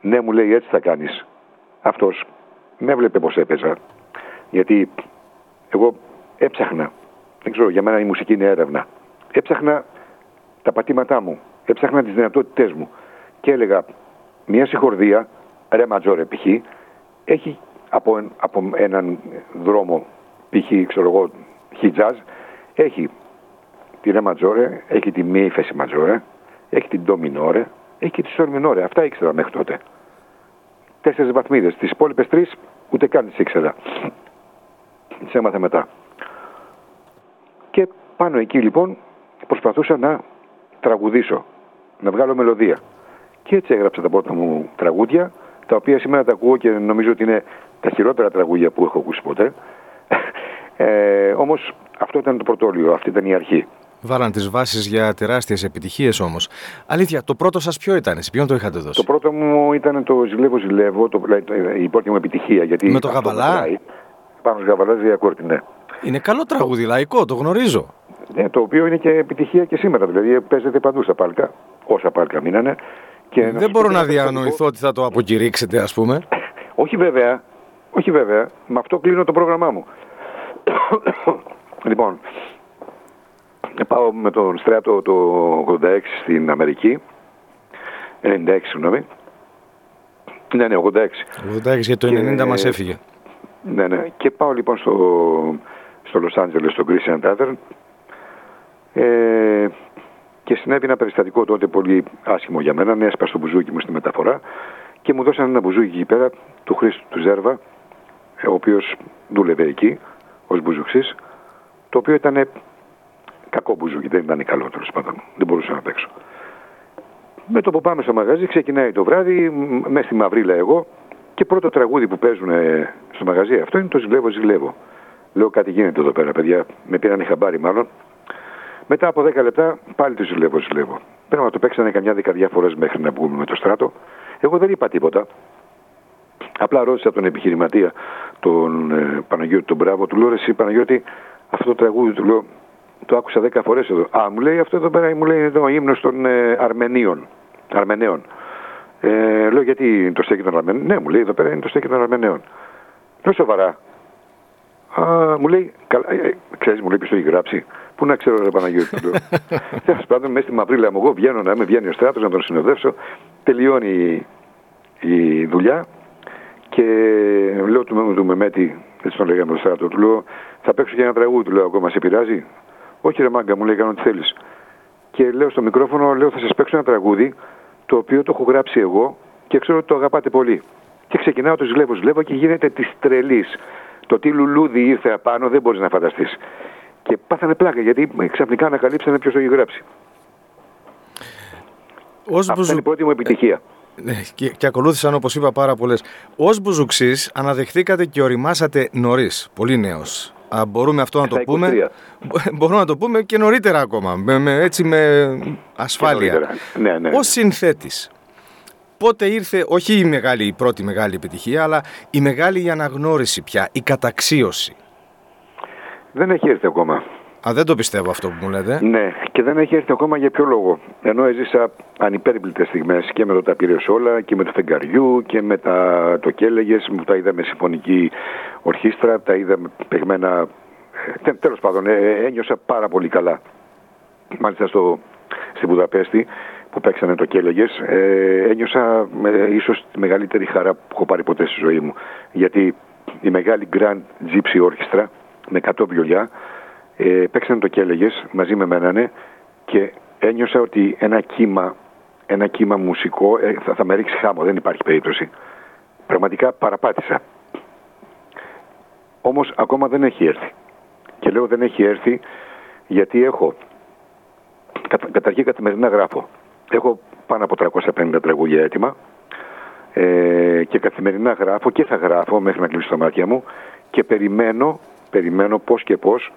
Ναι μου λέει έτσι θα κάνεις. Αυτός με έβλεπε πως έπαιζα. Γιατί εγώ έψαχνα. Δεν ξέρω, για μένα η μουσική είναι έρευνα. Έψαχνα τα πατήματά μου. Έψαχνα τις δυνατότητές μου. Και έλεγα, μια συγχορδία, ρε ματζόρε π.χ., έχει από, από έναν δρόμο, π.χ. ξέρω εγώ, χιτζάζ, έχει τη ρε ματζόρε, έχει τη μη ύφεση ματζόρε, έχει την ντο μινόρε, έχει και τη σορ μινόρε. Αυτά ήξερα μέχρι τότε. Τέσσερις βαθμίδες. Τις υπόλοιπες τρεις ούτε καν τις ήξερα. Τις έμαθα μετά. Και πάνω εκεί λοιπόν προσπαθούσα να τραγουδήσω, να βγάλω μελωδία. Και έτσι έγραψα τα πρώτα μου τραγούδια, τα οποία σήμερα τα ακούω και νομίζω ότι είναι τα χειρότερα τραγούδια που έχω ακούσει ποτέ. Ε, Όμως αυτό ήταν το πρωτόλιο, αυτή ήταν η αρχή. Βάλαν τις βάσεις για τεράστιες επιτυχίες όμως. Αλήθεια, το πρώτο σας ποιο ήταν, σε ποιον το είχατε δώσει; Το πρώτο μου ήταν το Ζηλεύω Ζηλεύω, το, η πρώτη μου επιτυχία. Γιατί Με το Γαβαλά; Πάνω στο Γαβαλά Διακόρτη, ναι. Είναι καλό τραγούδι, λαϊκό, το γνωρίζω. Ναι, το οποίο είναι και επιτυχία και σήμερα. Δηλαδή παίζεται παντού στα πάρκα, όσα πάρκα μείνανε. Και Δεν μπορώ να διανοηθώ ότι θα το αποκηρύξετε, ας πούμε. Όχι βέβαια. Όχι βέβαια. Με αυτό κλείνω το πρόγραμμά μου. [COUGHS] λοιπόν, πάω με τον στράτο το 86 στην Αμερική. 96, συγγνώμη. Ναι, ναι, 86. 86 γιατί το 90 και... μας έφυγε. Ναι, ναι. Και πάω λοιπόν στο, στο Los Angeles, στο Christian Tavern. Ε, και συνέβη ένα περιστατικό τότε πολύ άσχημο για μένα. Ναι, έσπασε το μπουζούκι μου στη μεταφορά και μου δώσαν ένα μπουζούκι εκεί πέρα του Χρήστου του Ζέρβα, ο οποίος δούλευε εκεί ως μπουζουξής, το οποίο ήταν κακό μπουζούκι, δεν ήταν καλό τέλος πάντων. Δεν μπορούσα να παίξω. Με το που πάμε στο μαγαζί, ξεκινάει το βράδυ, μέσα στη μαυρίλα εγώ, και πρώτο τραγούδι που παίζουν στο μαγαζί αυτό είναι το Ζηλεύω, Ζηλεύω. Λέω κάτι γίνεται εδώ πέρα, παιδιά. Με πήραν χαμπάρι μάλλον. Μετά από 10 λεπτά πάλι το Ζηλεύω, Ζηλεύω. Πρέπει να το παίξανε καμιά δεκαετία φορές μέχρι να βγούμε με το στράτο. Εγώ δεν είπα τίποτα. Απλά ρώτησα τον επιχειρηματία, τον ε, Παναγιώτη τον Μπράβο, του λέω εσύ Παναγιώτη, αυτό το τραγούδι του λέω, το άκουσα 10 φορές εδώ. Α, μου λέει αυτό εδώ πέρα, μου λέει είναι το ύμνος των ε, Αρμενίων. Αρμενέων. Ε, λέω γιατί το στέκει των Αρμενέων; Ναι, μου λέει εδώ πέρα είναι το στέκει των Αρμενέων. Λέω σοβαρά. Α, μου λέει, καλά, ε, ξέρεις, μου λέει ποιος το έχει γράψει; Πού να ξέρω, ρε Παναγιώτη. [LAUGHS] Τέλος πάντων, μέσα στη μαυρίλα μου, εγώ βγαίνω να με βγαίνει ο στράτος να τον συνοδεύσω. Τελειώνει η, δουλειά και λέω του, του Μεμέτη, έτσι τον λέγαμε το στράτο, του λέω, θα παίξω και ένα τραγούδι, του λέω, ακόμα σε πειράζει; Όχι, ρε Μάγκα, μου λέει, κάνω τι θέλεις. Και λέω στο μικρόφωνο, λέω, θα σας παίξω ένα τραγούδι το οποίο το έχω γράψει εγώ και ξέρω ότι το αγαπάτε πολύ. Και ξεκινάω το ζηλεύω, ζηλεύω και γίνεται της τρελής. Το τι λουλούδι ήρθε απάνω δεν μπορείς να φανταστείς. Και πάθανε πλάκα γιατί ξαφνικά ανακαλύψανε ποιος το έχει γράψει. Ως Αυτή είναι η πρώτη μου επιτυχία. Ναι, και, και ακολούθησαν όπως είπα πάρα πολλές. Ω Μπουζουξής αναδεχθήκατε και οριμάσατε νωρίς, πολύ νέος. Μπορούμε αυτό να το πούμε; Μπορούμε να το πούμε και νωρίτερα ακόμα. Με, έτσι με ασφάλεια. Ναι, ναι. Ω συνθέτης, πότε ήρθε, όχι η, μεγάλη, η πρώτη μεγάλη επιτυχία, αλλά η μεγάλη αναγνώριση πια, η καταξίωση; Δεν έχει έρθει ακόμα. Α, δεν το πιστεύω αυτό που μου λέτε. Ναι, και δεν έχει έρθει ακόμα για ποιο λόγο. Ενώ έζησα ανυπέρβλητες στιγμές και με το Τα πήρε όλα και με το Φεγγαριού και με τα, το Κέλεγε που τα είδα με συμφωνική ορχήστρα, τα είδα παιγμένα. Ε, Τέλος πάντων, ε, ε, ένιωσα πάρα πολύ καλά. Μάλιστα στο, στη Βουδαπέστη που παίξανε το Κέλεγε, ε, ένιωσα ε, ίσως τη μεγαλύτερη χαρά που έχω πάρει ποτέ στη ζωή μου. Γιατί η μεγάλη Grand Gypsy Orchestra με 100 βιολιά ε, παίξανε το Κέλεγες μαζί με μένα ναι, και ένιωσα ότι ένα κύμα, ένα κύμα μουσικό ε, θα, θα με ρίξει χάμο, δεν υπάρχει περίπτωση. Πραγματικά παραπάτησα. Όμως ακόμα δεν έχει έρθει. Και λέω δεν έχει έρθει γιατί έχω, κατα, καταρχήν καθημερινά γράφω, έχω πάνω από 350 τραγούδια έτοιμα ε, και καθημερινά γράφω και θα γράφω μέχρι να κλείσω τα μάτια μου και περιμένω, περιμένω πώς και πώς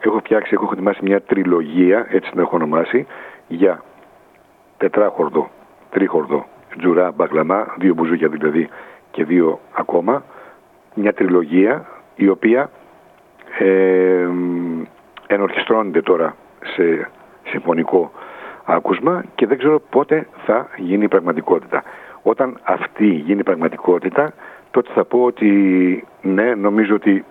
έχω φτιάξει, έχω ετοιμάσει μια τριλογία, έτσι την έχω ονομάσει, για τετράχορδο, τρίχορδο, τζουρά, μπαγλαμά, δύο μπουζούκια δηλαδή και δύο ακόμα. Μια τριλογία η οποία ε, ενορχιστρώνεται τώρα σε συμφωνικό άκουσμα και δεν ξέρω πότε θα γίνει πραγματικότητα. Όταν αυτή γίνει πραγματικότητα, τότε θα πω ότι ναι, νομίζω ότι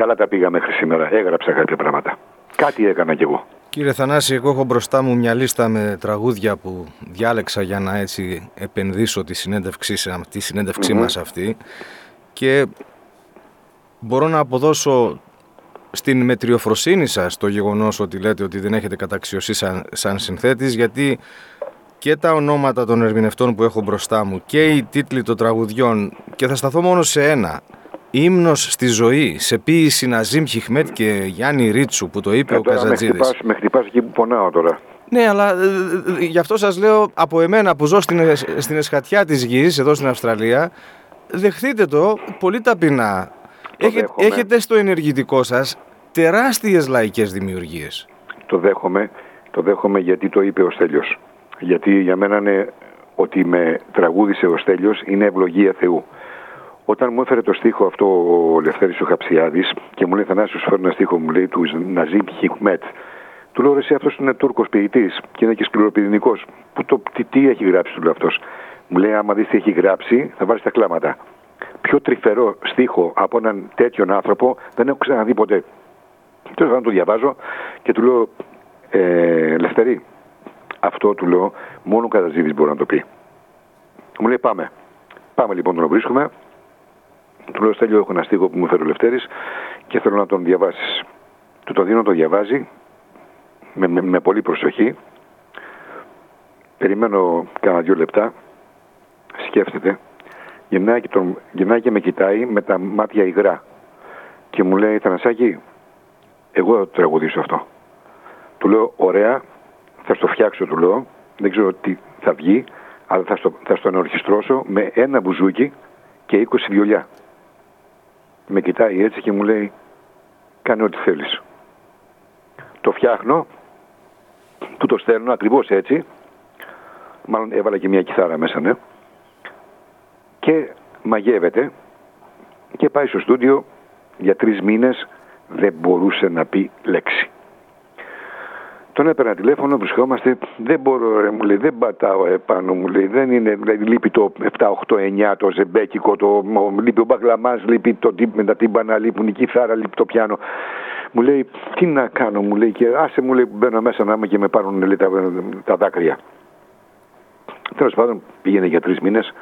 Καλά τα πήγα μέχρι σήμερα. Έγραψα κάποια πράγματα. Κάτι έκανα κι εγώ. Κύριε Θανάση, εγώ έχω μπροστά μου μια λίστα με τραγούδια που διάλεξα για να έτσι επενδύσω τη συνέντευξή, τη συνέντευξή mm-hmm. μας αυτή και μπορώ να αποδώσω στην μετριοφροσύνη σας το γεγονός ότι λέτε ότι δεν έχετε καταξιωσεί σαν, σαν συνθέτης γιατί και τα ονόματα των ερμηνευτών που έχω μπροστά μου και οι τίτλοι των τραγουδιών και θα σταθώ μόνο σε ένα Ύμνος στη ζωή, σε ποίηση Ναζίμ Χιχμέτ και Γιάννη Ρίτσου που το είπε ε, ο Καζατζίδης. Με χτυπάς, εκεί που πονάω τώρα. Ναι, αλλά ε, ε, γι' αυτό σας λέω από εμένα που ζω στην, στην εσχατιά της γης, εδώ στην Αυστραλία, δεχτείτε το πολύ ταπεινά. Έχετε, έχετε στο ενεργητικό σας τεράστιες λαϊκές δημιουργίες. Το δέχομαι, το δέχομαι γιατί το είπε ο Στέλιος. Γιατί για μένα είναι ότι με τραγούδισε ο Στέλιος είναι ευλογία Θεού. Όταν μου έφερε το στίχο αυτό ο Λευθέρης ο Χαψιάδης και μου λέει Θανάσιος φέρνει ένα στίχο μου λέει του Ναζίμ Χικμέτ του λέω εσύ αυτός είναι Τούρκος ποιητής και είναι και σκληροπυρηνικός. Που το, τι, τι έχει γράψει του λέω αυτός. Μου λέει άμα δεις τι έχει γράψει θα βάλεις τα κλάματα πιο τρυφερό στίχο από έναν τέτοιον άνθρωπο δεν έχω ξαναδεί ποτέ. Τέλος πάντων το διαβάζω και του λέω ε, Λευτερή αυτό του λέω μόνο κατά μπορεί να το πει μου λέει πάμε Πάμε λοιπόν τον βρίσκουμε του λέω Στέλιο έχω ένα στίχο που μου φέρει ο Λευτέρης και θέλω να τον διαβάσεις. Του το δίνω, το διαβάζει με, με, με πολύ προσοχή. Περιμένω κάνα δύο λεπτά. Σκέφτεται. Γυρνάει και, τον, γυρνάει και με κοιτάει με τα μάτια υγρά. Και μου λέει Θανασάκη, εγώ θα το τραγουδήσω αυτό. Του λέω ωραία, θα στο φτιάξω του λέω δεν ξέρω τι θα βγει, αλλά θα στο, θα στο ανορχιστρώσω με ένα μπουζούκι και 20 βιολιά. Με κοιτάει έτσι και μου λέει, κάνε ό,τι θέλεις. Το φτιάχνω, του το στέλνω ακριβώς έτσι, μάλλον έβαλα και μια κιθάρα μέσα, ναι, και μαγεύεται και πάει στο στούντιο για τρεις μήνες δεν μπορούσε να πει λέξη. Τον έπαιρνα τηλέφωνο, βρισκόμαστε. Δεν μπορώ, ρε, μου λέει, δεν πατάω επάνω, μου λέει. Δεν είναι, δηλαδή λείπει το 7, 8, 9, το ζεμπέκικο, το, λείπει ο μπαγλαμά, λείπει το με τα τύμπανα, λείπουν η κύθαρα, λείπει το πιάνο. Μου λέει, τι να κάνω, μου λέει, και άσε μου λέει, μπαίνω μέσα να είμαι και με πάρουν λέει, τα, τα δάκρυα. Τέλος πάντων, πήγαινε για τρεις μήνες.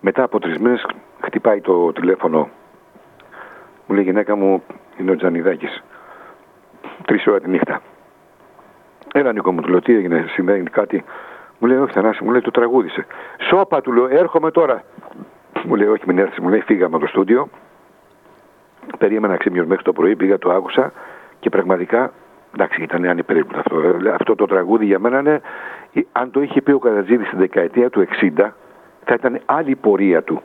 Μετά από τρεις μήνες χτυπάει το τηλέφωνο. Μου λέει, γυναίκα μου είναι ο Τζανιδάκης. Τρεις ώρα τη νύχτα. Έλα Νίκο μου, του λέω τι έγινε, συμβαίνει κάτι. Μου λέει όχι Θανάση, μου λέει το τραγούδισε. Σώπα του λέω, έρχομαι τώρα. Μου λέει όχι μην έρθεις, μου λέει φύγαμε από το στούντιο. Περίμενα ξύμιο μέχρι το πρωί, πήγα, το άκουσα και πραγματικά, εντάξει ήταν ανυπερίπτωτο αυτό. Αυτό το τραγούδι για μένα είναι, αν το είχε πει ο Καρατζίδης στην δεκαετία του 60, θα ήταν άλλη πορεία του.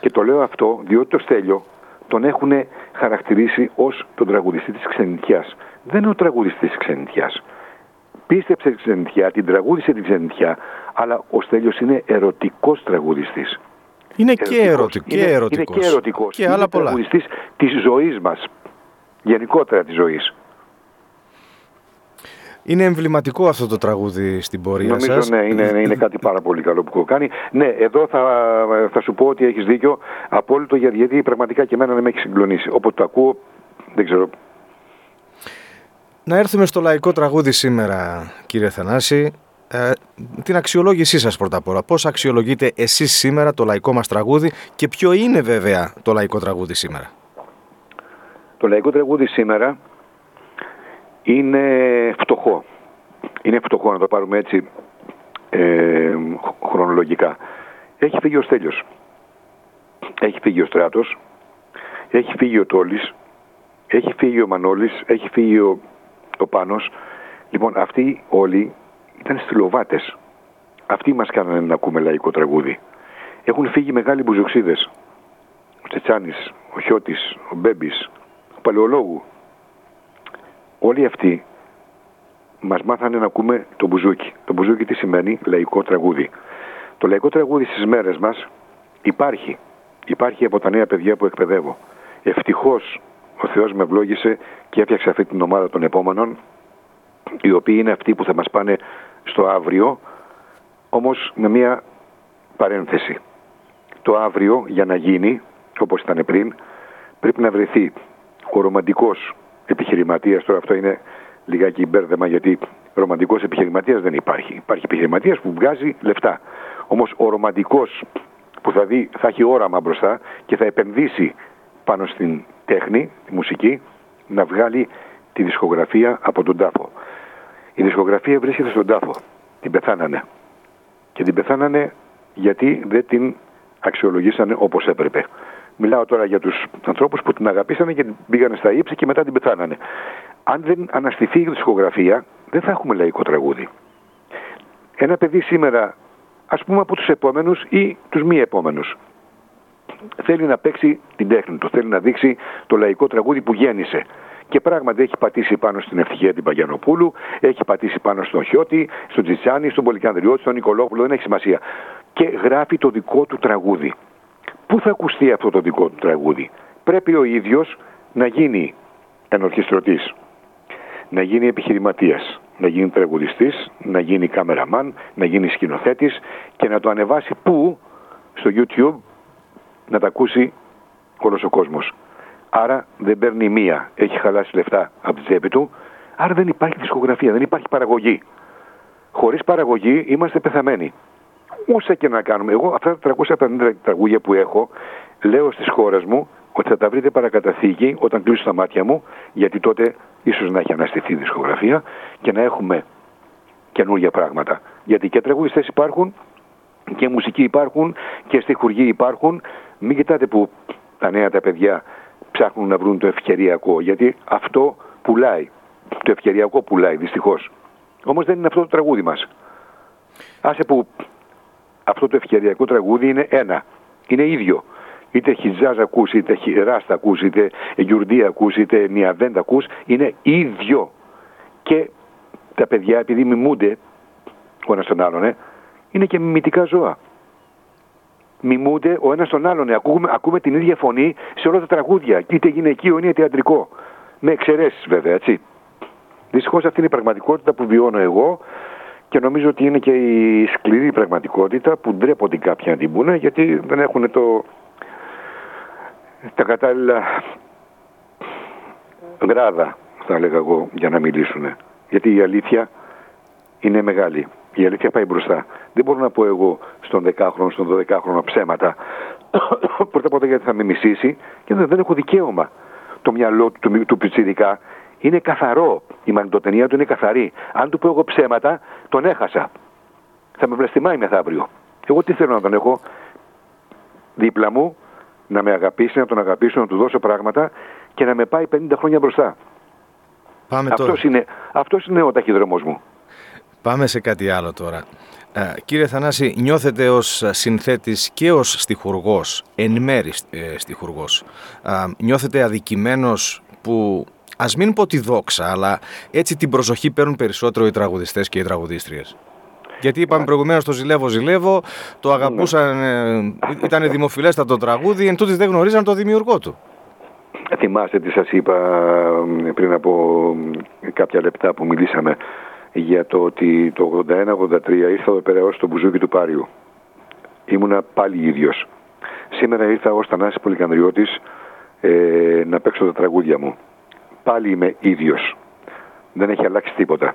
Και το λέω αυτό διότι το Στέλιο τον έχουν χαρακτηρίσει ως τον τραγουδιστή της ξενιτιάς δεν είναι ο τραγουδιστής της ξενιτιάς. Πίστεψε τη ξενιτιά, την τραγούδισε τη ξενιτιά, αλλά ο Στέλιος είναι ερωτικός τραγουδιστής. Είναι και ερωτικός. Είναι, είναι και ερωτικός. Και άλλα πολλά. Είναι τραγουδιστής της ζωής μας. Γενικότερα της ζωής. Είναι εμβληματικό αυτό το τραγούδι στην πορεία Νομίζω, σας. ναι, είναι, είναι κάτι πάρα πολύ καλό που έχω κάνει. Ναι, εδώ θα, θα σου πω ότι έχεις δίκιο απόλυτο γιατί πραγματικά και εμένα δεν με έχει συγκλονίσει. Όποτε το ακούω, δεν ξέρω, να έρθουμε στο λαϊκό τραγούδι σήμερα, κύριε Θανάση. Ε, την αξιολόγησή σας πρώτα απ' όλα. Πώς αξιολογείτε εσείς σήμερα το λαϊκό μας τραγούδι και ποιο είναι βέβαια το λαϊκό τραγούδι σήμερα; Το λαϊκό τραγούδι σήμερα είναι φτωχό. Είναι φτωχό να το πάρουμε έτσι ε, χρονολογικά. Έχει φύγει ο Στέλιος. Έχει φύγει ο Στράτος. Έχει φύγει ο Τόλης. Έχει φύγει ο Μανώλης. Έχει φύγει ο το Πάνος. Λοιπόν, αυτοί όλοι ήταν στυλοβάτες. Αυτοί μας κάνανε να ακούμε λαϊκό τραγούδι. Έχουν φύγει μεγάλοι μπουζοξίδες. Ο Τσετσάνης, ο Χιώτης, ο Μπέμπης, ο Παλαιολόγου. Όλοι αυτοί μας μάθανε να ακούμε το μπουζούκι. Το μπουζούκι τι σημαίνει; Λαϊκό τραγούδι. Το λαϊκό τραγούδι στις μέρες μας υπάρχει. Υπάρχει από τα νέα παιδιά που εκπαιδεύω. Ευτυχώς ο Θεός με ευλόγησε και έφτιαξε αυτή την ομάδα των επόμενων οι οποίοι είναι αυτοί που θα μας πάνε στο αύριο όμως με μια παρένθεση. Το αύριο για να γίνει όπως ήταν πριν πρέπει να βρεθεί ο ρομαντικός επιχειρηματίας τώρα αυτό είναι λιγάκι μπέρδεμα γιατί ρομαντικός επιχειρηματίας δεν υπάρχει. Υπάρχει επιχειρηματίας που βγάζει λεφτά. Όμως ο ρομαντικός που θα, δει, θα έχει όραμα μπροστά και θα επενδύσει πάνω στην τέχνη, τη μουσική, να βγάλει τη δισκογραφία από τον τάφο. Η δισκογραφία βρίσκεται στον τάφο. Την πεθάνανε. Και την πεθάνανε γιατί δεν την αξιολογήσανε όπως έπρεπε. Μιλάω τώρα για τους ανθρώπους που την αγαπήσανε και την πήγανε στα ύψη και μετά την πεθάνανε. Αν δεν αναστηθεί η δισκογραφία, δεν θα έχουμε λαϊκό τραγούδι. Ένα παιδί σήμερα, ας πούμε από τους επόμενους ή τους μη επόμενους, θέλει να παίξει την τέχνη του, θέλει να δείξει το λαϊκό τραγούδι που γέννησε. Και πράγματι έχει πατήσει πάνω στην ευτυχία την Παγιανοπούλου, έχει πατήσει πάνω στον Χιώτη, στον Τζιτσάνη, στον Πολυκανδριώτη, στον Νικολόπουλο, δεν έχει σημασία. Και γράφει το δικό του τραγούδι. Πού θα ακουστεί αυτό το δικό του τραγούδι; Πρέπει ο ίδιος να γίνει ενορχιστρωτής, να γίνει επιχειρηματίας, να γίνει τραγουδιστής, να γίνει κάμεραμαν, να γίνει σκηνοθέτης και να το ανεβάσει πού, στο YouTube, να τα ακούσει όλος ο κόσμος. Άρα δεν παίρνει μία, έχει χαλάσει λεφτά από τη τσέπη του, άρα δεν υπάρχει δισκογραφία, δεν υπάρχει παραγωγή. Χωρίς παραγωγή είμαστε πεθαμένοι. Όσα και να κάνουμε. Εγώ αυτά τα 350 τραγούδια που έχω, λέω στις χώρες μου ότι θα τα βρείτε παρακαταθήκη όταν κλείσω τα μάτια μου, γιατί τότε ίσως να έχει αναστηθεί η δισκογραφία και να έχουμε καινούργια πράγματα. Γιατί και τραγουδιστές υπάρχουν και μουσικοί υπάρχουν και στιχουργοί υπάρχουν μην κοιτάτε που τα νέα τα παιδιά ψάχνουν να βρουν το ευκαιριακό, γιατί αυτό πουλάει. Το ευκαιριακό πουλάει, δυστυχώς. Όμως δεν είναι αυτό το τραγούδι μας. Άσε που αυτό το ευκαιριακό τραγούδι είναι ένα. Είναι ίδιο. Είτε χιτζάζ ακούς, είτε ράστα ακούς, είτε γιουρντί ακούς, είτε νιαβέντα ακούς. Είναι ίδιο. Και τα παιδιά επειδή μιμούνται ο ένας τον άλλον, ε, είναι και μιμητικά ζώα. Μιμούνται ο ένας τον άλλον. Ε. Ακούμε, ακούμε την ίδια φωνή σε όλα τα τραγούδια. Είτε γυναικείο είτε θεατρικό. Με εξαιρέσεις βέβαια, έτσι. Δυστυχώς αυτή είναι η πραγματικότητα που βιώνω εγώ και νομίζω ότι είναι και η σκληρή πραγματικότητα που ντρέπονται κάποιοι να την πούνε γιατί δεν έχουν το, τα κατάλληλα γράδα, θα έλεγα εγώ, για να μιλήσουν. Γιατί η αλήθεια είναι μεγάλη. Η αλήθεια πάει μπροστά. Δεν μπορώ να πω εγώ στον 10χρονο, στον 12χρονο ψέματα. [COUGHS] Πρώτα απ' όλα γιατί θα με μισήσει και δεν, έχω δικαίωμα. Το μυαλό του, του, του πιτσιρικά είναι καθαρό. Η μαγνητοτενία του είναι καθαρή. Αν του πω εγώ ψέματα, τον έχασα. Θα με βλαστημάει μεθαύριο. Εγώ τι θέλω να τον έχω; Δίπλα μου, να με αγαπήσει, να τον αγαπήσω, να του δώσω πράγματα και να με πάει 50 χρόνια μπροστά. Πάμε αυτός, Είναι, αυτός είναι ο ταχυδρομός μου. Πάμε σε κάτι άλλο τώρα. Ε, κύριε Θανάση, νιώθετε ως συνθέτης και ως στιχουργός, εν μέρη ε, στιχουργός, ε, νιώθετε αδικημένος που Α μην πω τη δόξα, αλλά έτσι την προσοχή παίρνουν περισσότερο οι τραγουδιστές και οι τραγουδίστριες. Γιατί είπαμε προηγουμένως το Ζηλεύω Ζηλεύω, το αγαπούσαν, ε, ήταν δημοφιλέστατο τραγούδι, εν τούτης δεν γνωρίζαν το δημιουργό του. Θυμάστε τι σας είπα ε, πριν από κάποια λεπτά που μιλήσαμε για το ότι το 81-83 ήρθα εδώ πέρα ως το μπουζούκι του Πάριου. Ήμουνα πάλι ίδιος. Σήμερα ήρθα ως Θανάσης Πολυκανδριώτης ε, να παίξω τα τραγούδια μου πάλι είμαι ίδιος. Δεν έχει αλλάξει τίποτα.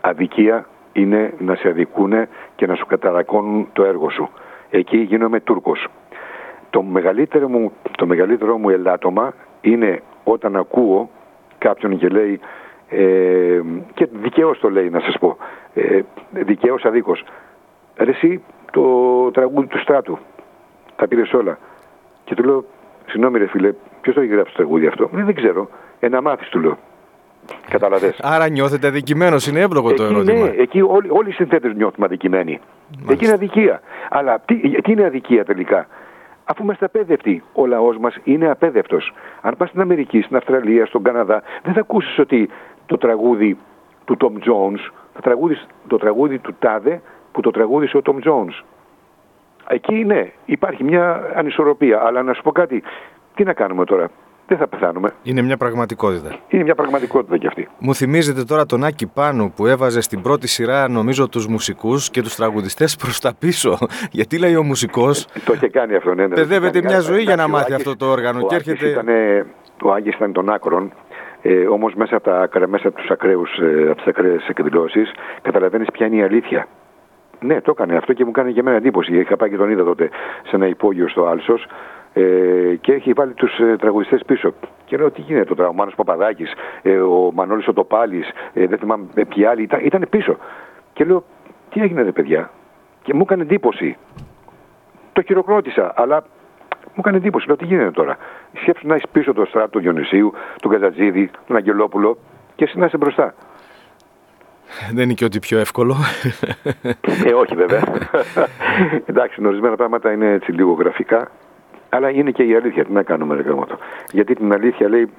Αδικία είναι να σε αδικούνε και να σου καταρακώνουν το έργο σου. Εκεί γίνομαι Τούρκος. Το μεγαλύτερο μου, το μεγαλύτερο μου ελάττωμα είναι όταν ακούω κάποιον και λέει ε, και δικαίως το λέει να σας πω ε, δικαίως αδίκως ρε εσύ το τραγούδι του στράτου τα πήρες όλα και του λέω συγγνώμη ρε φίλε ποιος το έχει γράψει το τραγούδι αυτό; Δεν ξέρω ε, να μάθει, του λέω. Καταλαβες. Άρα νιώθετε αδικημένος, είναι εύλογο το ερώτημα. Ναι, εκεί όλοι, όλοι οι συνθέτες νιώθουμε αδικημένοι. Μάλιστα. Εκεί είναι αδικία. Αλλά τι, τι είναι αδικία τελικά. Αφού είμαστε απέδευτοι, ο λαός μας είναι απέδευτος. Αν πας στην Αμερική, στην Αυστραλία, στον Καναδά, δεν θα ακούσεις ότι το τραγούδι του Tom Jones, το τραγούδι, το τραγούδι του Τάδε που το τραγούδισε ο Tom Jones. Εκεί ναι, υπάρχει μια ανισορροπία. Αλλά να σου πω κάτι, τι να κάνουμε τώρα δεν θα πεθάνουμε. Είναι μια πραγματικότητα. Είναι μια πραγματικότητα κι αυτή. Μου θυμίζετε τώρα τον Άκη Πάνου που έβαζε στην πρώτη σειρά, νομίζω, τους μουσικούς και τους τραγουδιστές προς τα πίσω. [LAUGHS] Γιατί λέει ο μουσικός. το είχε κάνει αυτό, ναι. ναι Παιδεύεται μια ζωή για να μάθει αυτό το όργανο. Ο και έρχεται... ήταν, ο Άγγι ήταν των άκρων. Ε, Όμως μέσα από, τα, μέσα από τους ακραίους, ε, από τις ακραίες εκδηλώσεις, καταλαβαίνεις ποια είναι η αλήθεια. Ναι, το έκανε αυτό και μου κάνει και εμένα εντύπωση. Είχα πάει και τον είδα τότε σε ένα υπόγειο στο Άλσος ε, και έχει βάλει τους ε, τραγουδιστές πίσω. Και λέω τι γίνεται τώρα, ο Μάνος Παπαδάκης, ε, ο Μανώλης Οτοπάλης, ε, δεν θυμάμαι ε, ποιοι άλλοι, ήταν, ήταν πίσω. Και λέω τι έγινε ρε παιδιά. Και μου έκανε εντύπωση. Το χειροκρότησα, αλλά μου έκανε εντύπωση. Λέω τι γίνεται τώρα. Σκέψου να έχεις πίσω το στράτο του Διονυσίου, τον Καζατζίδη, τον Αγγελόπουλο και εσύ να είσαι μπροστά. Δεν είναι και ότι πιο εύκολο. Ε, όχι βέβαια. Εντάξει, ορισμένα πράγματα είναι έτσι λίγο γραφικά. Αλλά είναι και η αλήθεια. Τι να κάνουμε, ρε γραμματό. Γιατί την αλήθεια λέει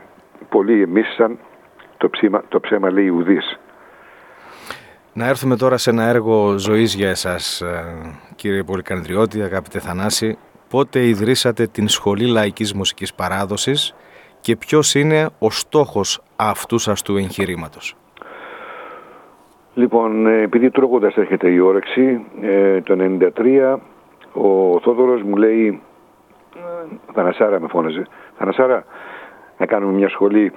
πολλοί σαν το, ψήμα, το ψέμα λέει ουδής. Να έρθουμε τώρα σε ένα έργο ζωής για εσάς, ε, κύριε Πολυκανδριώτη, αγαπητέ Θανάση. Πότε ιδρύσατε την Σχολή Λαϊκής Μουσικής Παράδοσης και ποιος είναι ο στόχος αυτού σας του εγχειρήματος; Λοιπόν, ε, επειδή τρώγοντας έρχεται η όρεξη, ε, το 1993 ο Θόδωρος μου λέει Θανασάρα με φώναζε. Θανασάρα, να κάνουμε μια σχολή.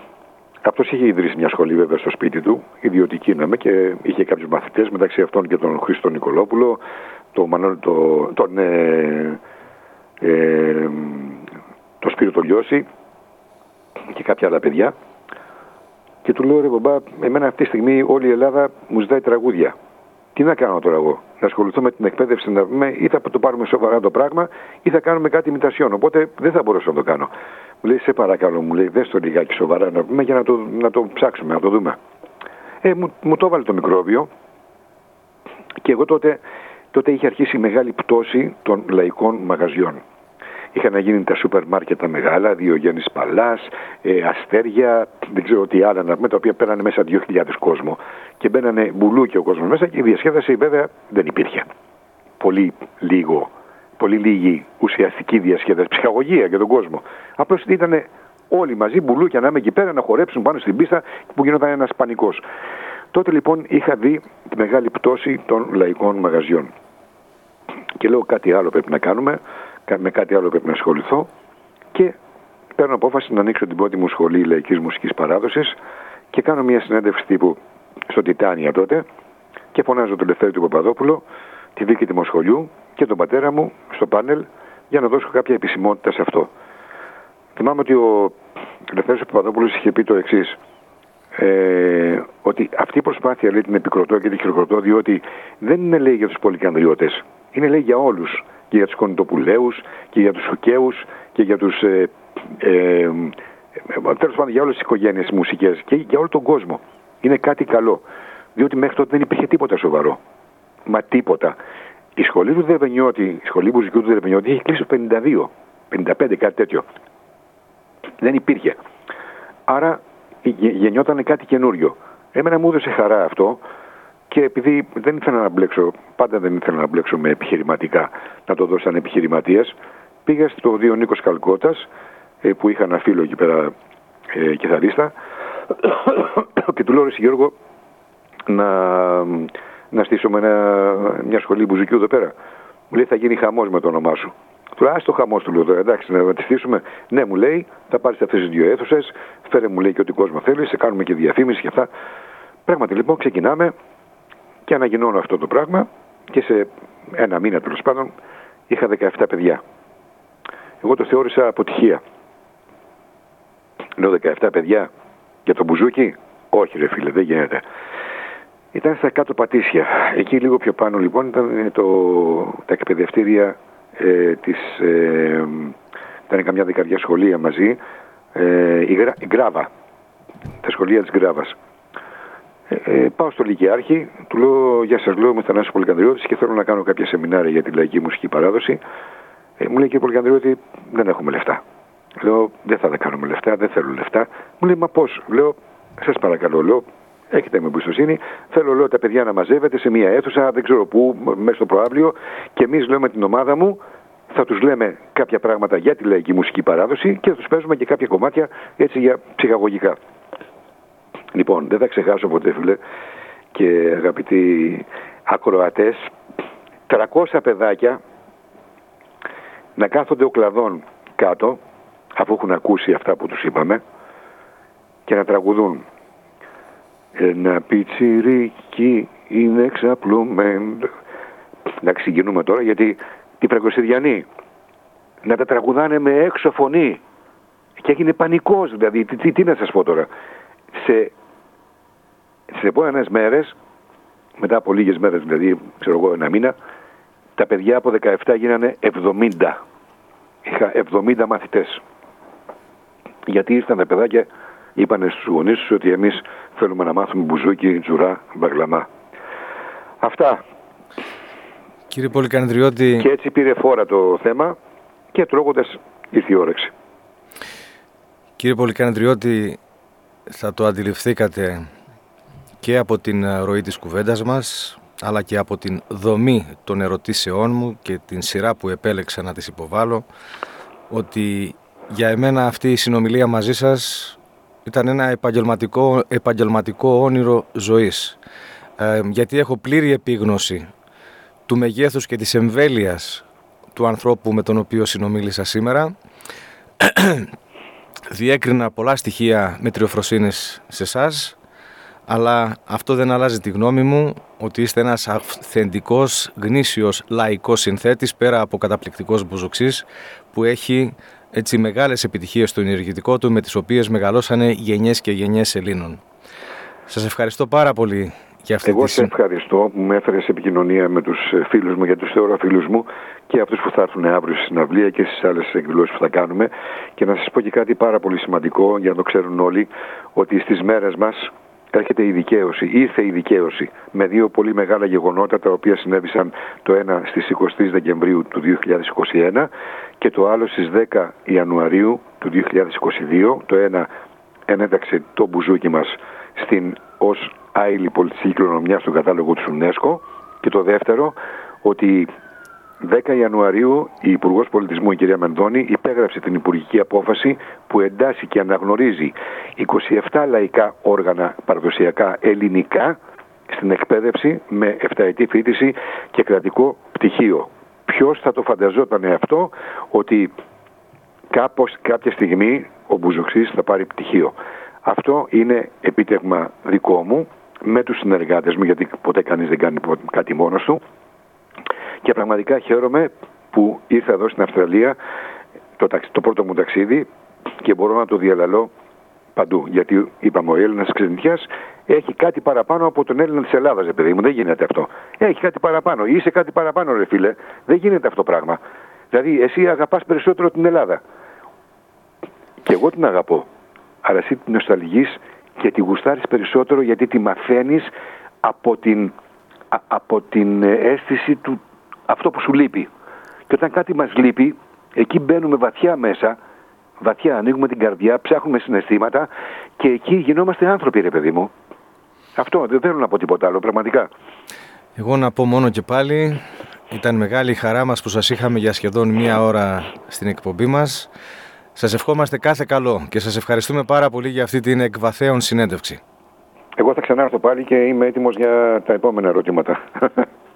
Αυτός είχε ιδρύσει μια σχολή βέβαια στο σπίτι του, ιδιωτική να και είχε κάποιους μαθητές μεταξύ αυτών και τον Χρήστο Νικολόπουλο, τον, Μανώ, το, τον ε, ε, το Σπύρο το Λιώση και κάποια άλλα παιδιά. Και του λέω ρε μπαμπά, εμένα αυτή τη στιγμή όλη η Ελλάδα μου ζητάει τραγούδια. Τι να κάνω τώρα εγώ, να ασχοληθώ με την εκπαίδευση, να πούμε, ή θα το πάρουμε σοβαρά το πράγμα, ή θα κάνουμε κάτι ημιτασιών. Οπότε δεν θα μπορούσα να το κάνω. Μου λέει, σε παρακαλώ, μου λέει, δες το λιγάκι σοβαρά να πούμε για να το, να το ψάξουμε, να το δούμε. Ε, μου, μου το έβαλε το μικρόβιο και εγώ τότε τότε είχε αρχίσει η μεγάλη πτώση των λαϊκών μαγαζιών. Είχαν γίνει τα σούπερ μάρκετ τα μεγάλα, Διογέννη Παλάς, ε, Αστέρια, δεν ξέρω τι άλλα, με τα οποία πέρανε μέσα 2.000 κόσμο. Και μπαίνανε μπουλούκι ο κόσμος μέσα και η διασκέδαση βέβαια δεν υπήρχε. Πολύ λίγο, πολύ λίγη ουσιαστική διασκέδαση, ψυχαγωγία για τον κόσμο. Απλώς ήταν όλοι μαζί μπουλούκια να είμαι εκεί πέρα να χορέψουν πάνω στην πίστα που γινόταν ένας πανικός. Τότε λοιπόν είχα δει τη μεγάλη πτώση των λαϊκών μαγαζιών. Και λέω κάτι άλλο πρέπει να κάνουμε με κάτι άλλο πρέπει να ασχοληθώ και παίρνω απόφαση να ανοίξω την πρώτη μου σχολή λαϊκής μουσικής παράδοσης και κάνω μια συνέντευξη τύπου στο Τιτάνια τότε και φωνάζω τον Λευτέρη του Παπαδόπουλο, τη δίκη του σχολείου και τον πατέρα μου στο πάνελ για να δώσω κάποια επισημότητα σε αυτό. Θυμάμαι ότι ο Λευτέρης Παπαδόπουλος είχε πει το εξής. Ε, ότι αυτή η προσπάθεια λέει την επικροτώ και την χειροκροτώ διότι δεν είναι λέει για τους πολυκανδριώτες, είναι λέει για όλους και για τους κονιτοπουλαίους και για τους Σουκαίους και για τους ε, ε, ε, τέλος πάντων για όλες τις οικογένειες μουσικές και για όλο τον κόσμο. Είναι κάτι καλό. Διότι μέχρι τότε δεν υπήρχε τίποτα σοβαρό. Μα τίποτα. Η σχολή του Δερβενιώτη, η σχολή μουσικού του Δερβενιώτη είχε κλείσει το 52, 55, κάτι τέτοιο. Δεν υπήρχε. Άρα γεννιόταν κάτι καινούριο. Εμένα μου έδωσε χαρά αυτό και επειδή δεν ήθελα να μπλέξω, πάντα δεν ήθελα να μπλέξω με επιχειρηματικά, να το δώσω σαν επιχειρηματίε, πήγα στο Δίο Νίκος Καλκότας, ε, που είχα ένα φίλο εκεί πέρα ε, κιθαρίστα, [COUGHS] και του λέω ρε Γιώργο να, να στήσουμε μια σχολή μπουζουκιού εδώ πέρα. Μου λέει θα γίνει χαμός με το όνομά σου. Του λέω, το χαμός του λέω εντάξει, να τη στήσουμε. Ναι, μου λέει, θα πάρεις αυτές τις δύο αίθουσες, φέρε μου λέει και ό,τι κόσμο θέλεις, σε κάνουμε και διαφήμιση και αυτά. Πράγματι λοιπόν ξεκινάμε, και αναγεννώνω αυτό το πράγμα και σε ένα μήνα τέλος πάντων είχα 17 παιδιά. Εγώ το θεώρησα αποτυχία. Λέω 17 παιδιά για το μπουζούκι; Όχι ρε φίλε, δεν γίνεται. Ήταν στα κάτω πατήσια. Εκεί λίγο πιο πάνω λοιπόν ήταν το, τα εκπαιδευτήρια ε, της... Ε, ήταν καμιά δεκαριά σχολεία μαζί. Ε, η, η Γκράβα. Τα σχολεία της Γκράβας. Ε, ε, πάω στο Λυκειάρχη, του λέω Γεια σας, λέω είμαι Θανάσης Πολυκανδριώτης και θέλω να κάνω κάποια σεμινάρια για τη λαϊκή μουσική παράδοση. Ε, μου λέει και Πολυκανδριώτη, δεν έχουμε λεφτά. Λέω Δεν θα τα κάνουμε λεφτά, δεν θέλω λεφτά. Μου λέει Μα πώς, λέω Σας παρακαλώ, λέω Έχετε με εμπιστοσύνη. Θέλω λέω, τα παιδιά να μαζεύετε σε μια αίθουσα, δεν ξέρω πού, μέσα στο προάβλιο. Και εμείς λέω με την ομάδα μου θα τους λέμε κάποια πράγματα για τη λαϊκή μουσική παράδοση και θα τους παίζουμε και κάποια κομμάτια έτσι για ψυχαγωγικά. Λοιπόν, δεν θα ξεχάσω ποτέ φίλε και αγαπητοί ακροατές 300 παιδάκια να κάθονται ο κλαδόν κάτω αφού έχουν ακούσει αυτά που τους είπαμε και να τραγουδούν. Ένα πιτσιρίκι είναι ξαπλωμένο. Να ξεκινούμε τώρα γιατί τη Φραγκοσυριανή να τα τραγουδάνε με έξω φωνή. Και έγινε πανικός δηλαδή τι, τι, τι να σας πω τώρα σε Στις επόμενες μέρες, μετά από λίγες μέρες, δηλαδή, ξέρω εγώ, ένα μήνα, τα παιδιά από 17 γίνανε 70. Είχα 70 μαθητές. Γιατί ήρθαν τα παιδάκια, είπαν στους γονείς τους ότι εμείς θέλουμε να μάθουμε μπουζούκι, τζουρά, μπαγλαμά. Αυτά. Κύριε Πολυκανδριώτη... Και έτσι πήρε φόρα το θέμα και τρώγοντας ήρθε η όρεξη. Κύριε Πολυκανδριώτη, θα το αντιληφθήκατε και από την ε, ροή της κουβέντας μας αλλά και από την δομή των ερωτήσεών μου και την σειρά που επέλεξα να τις υποβάλω ότι για εμένα αυτή η συνομιλία μαζί σας ήταν ένα επαγγελματικό, επαγγελματικό όνειρο ζωής. Ε, γιατί έχω πλήρη επίγνωση του μεγέθους και της εμβέλειας του ανθρώπου με τον οποίο συνομίλησα σήμερα διέκρινα πολλά στοιχεία μετριοφροσύνης σε εσάς, αλλά αυτό δεν αλλάζει τη γνώμη μου ότι είστε ένας αυθεντικός, γνήσιος, λαϊκός συνθέτης πέρα από καταπληκτικός μπουζοξής που έχει έτσι μεγάλες επιτυχίες στο ενεργητικό του με τις οποίες μεγαλώσανε γενιές και γενιές Ελλήνων. Σας ευχαριστώ πάρα πολύ για αυτή Εγώ σε ευχαριστώ που με έφερες σε επικοινωνία με τους ε, φίλους μου, για τους θεωρώ φίλους μου και αυτούς που θα έρθουν αύριο στη συναυλία και στις άλλες εκδηλώσεις που θα κάνουμε και να σας πω και κάτι πάρα πολύ σημαντικό για να το ξέρουν όλοι ότι στις μέρες μας έρχεται η δικαίωση, ήρθε η δικαίωση με δύο πολύ μεγάλα γεγονότα τα οποία συνέβησαν το ένα στις 23 Δεκεμβρίου του 2021 και το άλλο στις 10 Ιανουαρίου του 2022. Το ένα ενέταξε το μπουζούκι μας στην ως άειλη πολιτιστική κληρονομιά στον κατάλογο του UNESCO και το δεύτερο ότι 10 Ιανουαρίου η Υπουργός Πολιτισμού, η κυρία Μενδώνη, υπέγραψε την υπουργική απόφαση που εντάσσει και αναγνωρίζει 27 λαϊκά όργανα παραδοσιακά ελληνικά στην εκπαίδευση με 7 ετή φίτηση και κρατικό πτυχίο. Ποιος θα το φανταζόταν αυτό ότι κάπως, κάποια στιγμή ο Μπουζοξής θα πάρει πτυχίο. Αυτό είναι επίτευγμα δικό μου με τους συνεργάτες μου γιατί ποτέ κανείς δεν κάνει κάτι μόνος του και πραγματικά χαίρομαι που ήρθα εδώ στην Αυστραλία το, το πρώτο μου ταξίδι και μπορώ να το διαλαλώ παντού. Γιατί είπαμε, ο Έλληνας ξενιτιάς έχει κάτι παραπάνω από τον Έλληνα της Ελλάδας, παιδί μου. Δεν γίνεται αυτό. Έχει κάτι παραπάνω. Είσαι κάτι παραπάνω, ρε φίλε. Δεν γίνεται αυτό το πράγμα. Δηλαδή, εσύ αγαπάς περισσότερο την Ελλάδα. Και εγώ την αγαπώ. Αλλά εσύ την νοσταλγείς και τη γουστάρεις περισσότερο γιατί τη μαθαίνεις από την, από την αίσθηση του, αυτό που σου λείπει. Και όταν κάτι μας λείπει, εκεί μπαίνουμε βαθιά μέσα, βαθιά ανοίγουμε την καρδιά, ψάχνουμε συναισθήματα και εκεί γινόμαστε άνθρωποι ρε παιδί μου. Αυτό δεν θέλω να πω τίποτα άλλο πραγματικά. Εγώ να πω μόνο και πάλι, ήταν μεγάλη η χαρά μας που σας είχαμε για σχεδόν μία ώρα στην εκπομπή μας. Σας ευχόμαστε κάθε καλό και σας ευχαριστούμε πάρα πολύ για αυτή την εκβαθέων συνέντευξη. Εγώ θα ξανάρθω πάλι και είμαι έτοιμος για τα επόμενα ερωτήματα.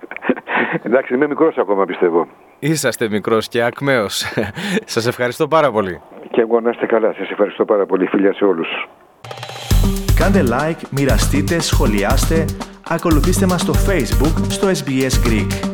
[LAUGHS] Εντάξει, είμαι μικρός ακόμα πιστεύω. Είσαστε μικρός και ακμαίος. [LAUGHS] Σας ευχαριστώ πάρα πολύ. Και εγώ να είστε καλά. Σας ευχαριστώ πάρα πολύ. Φιλιά σε όλους. Κάντε like, μοιραστείτε, σχολιάστε, ακολουθήστε μας στο Facebook στο SBS Greek.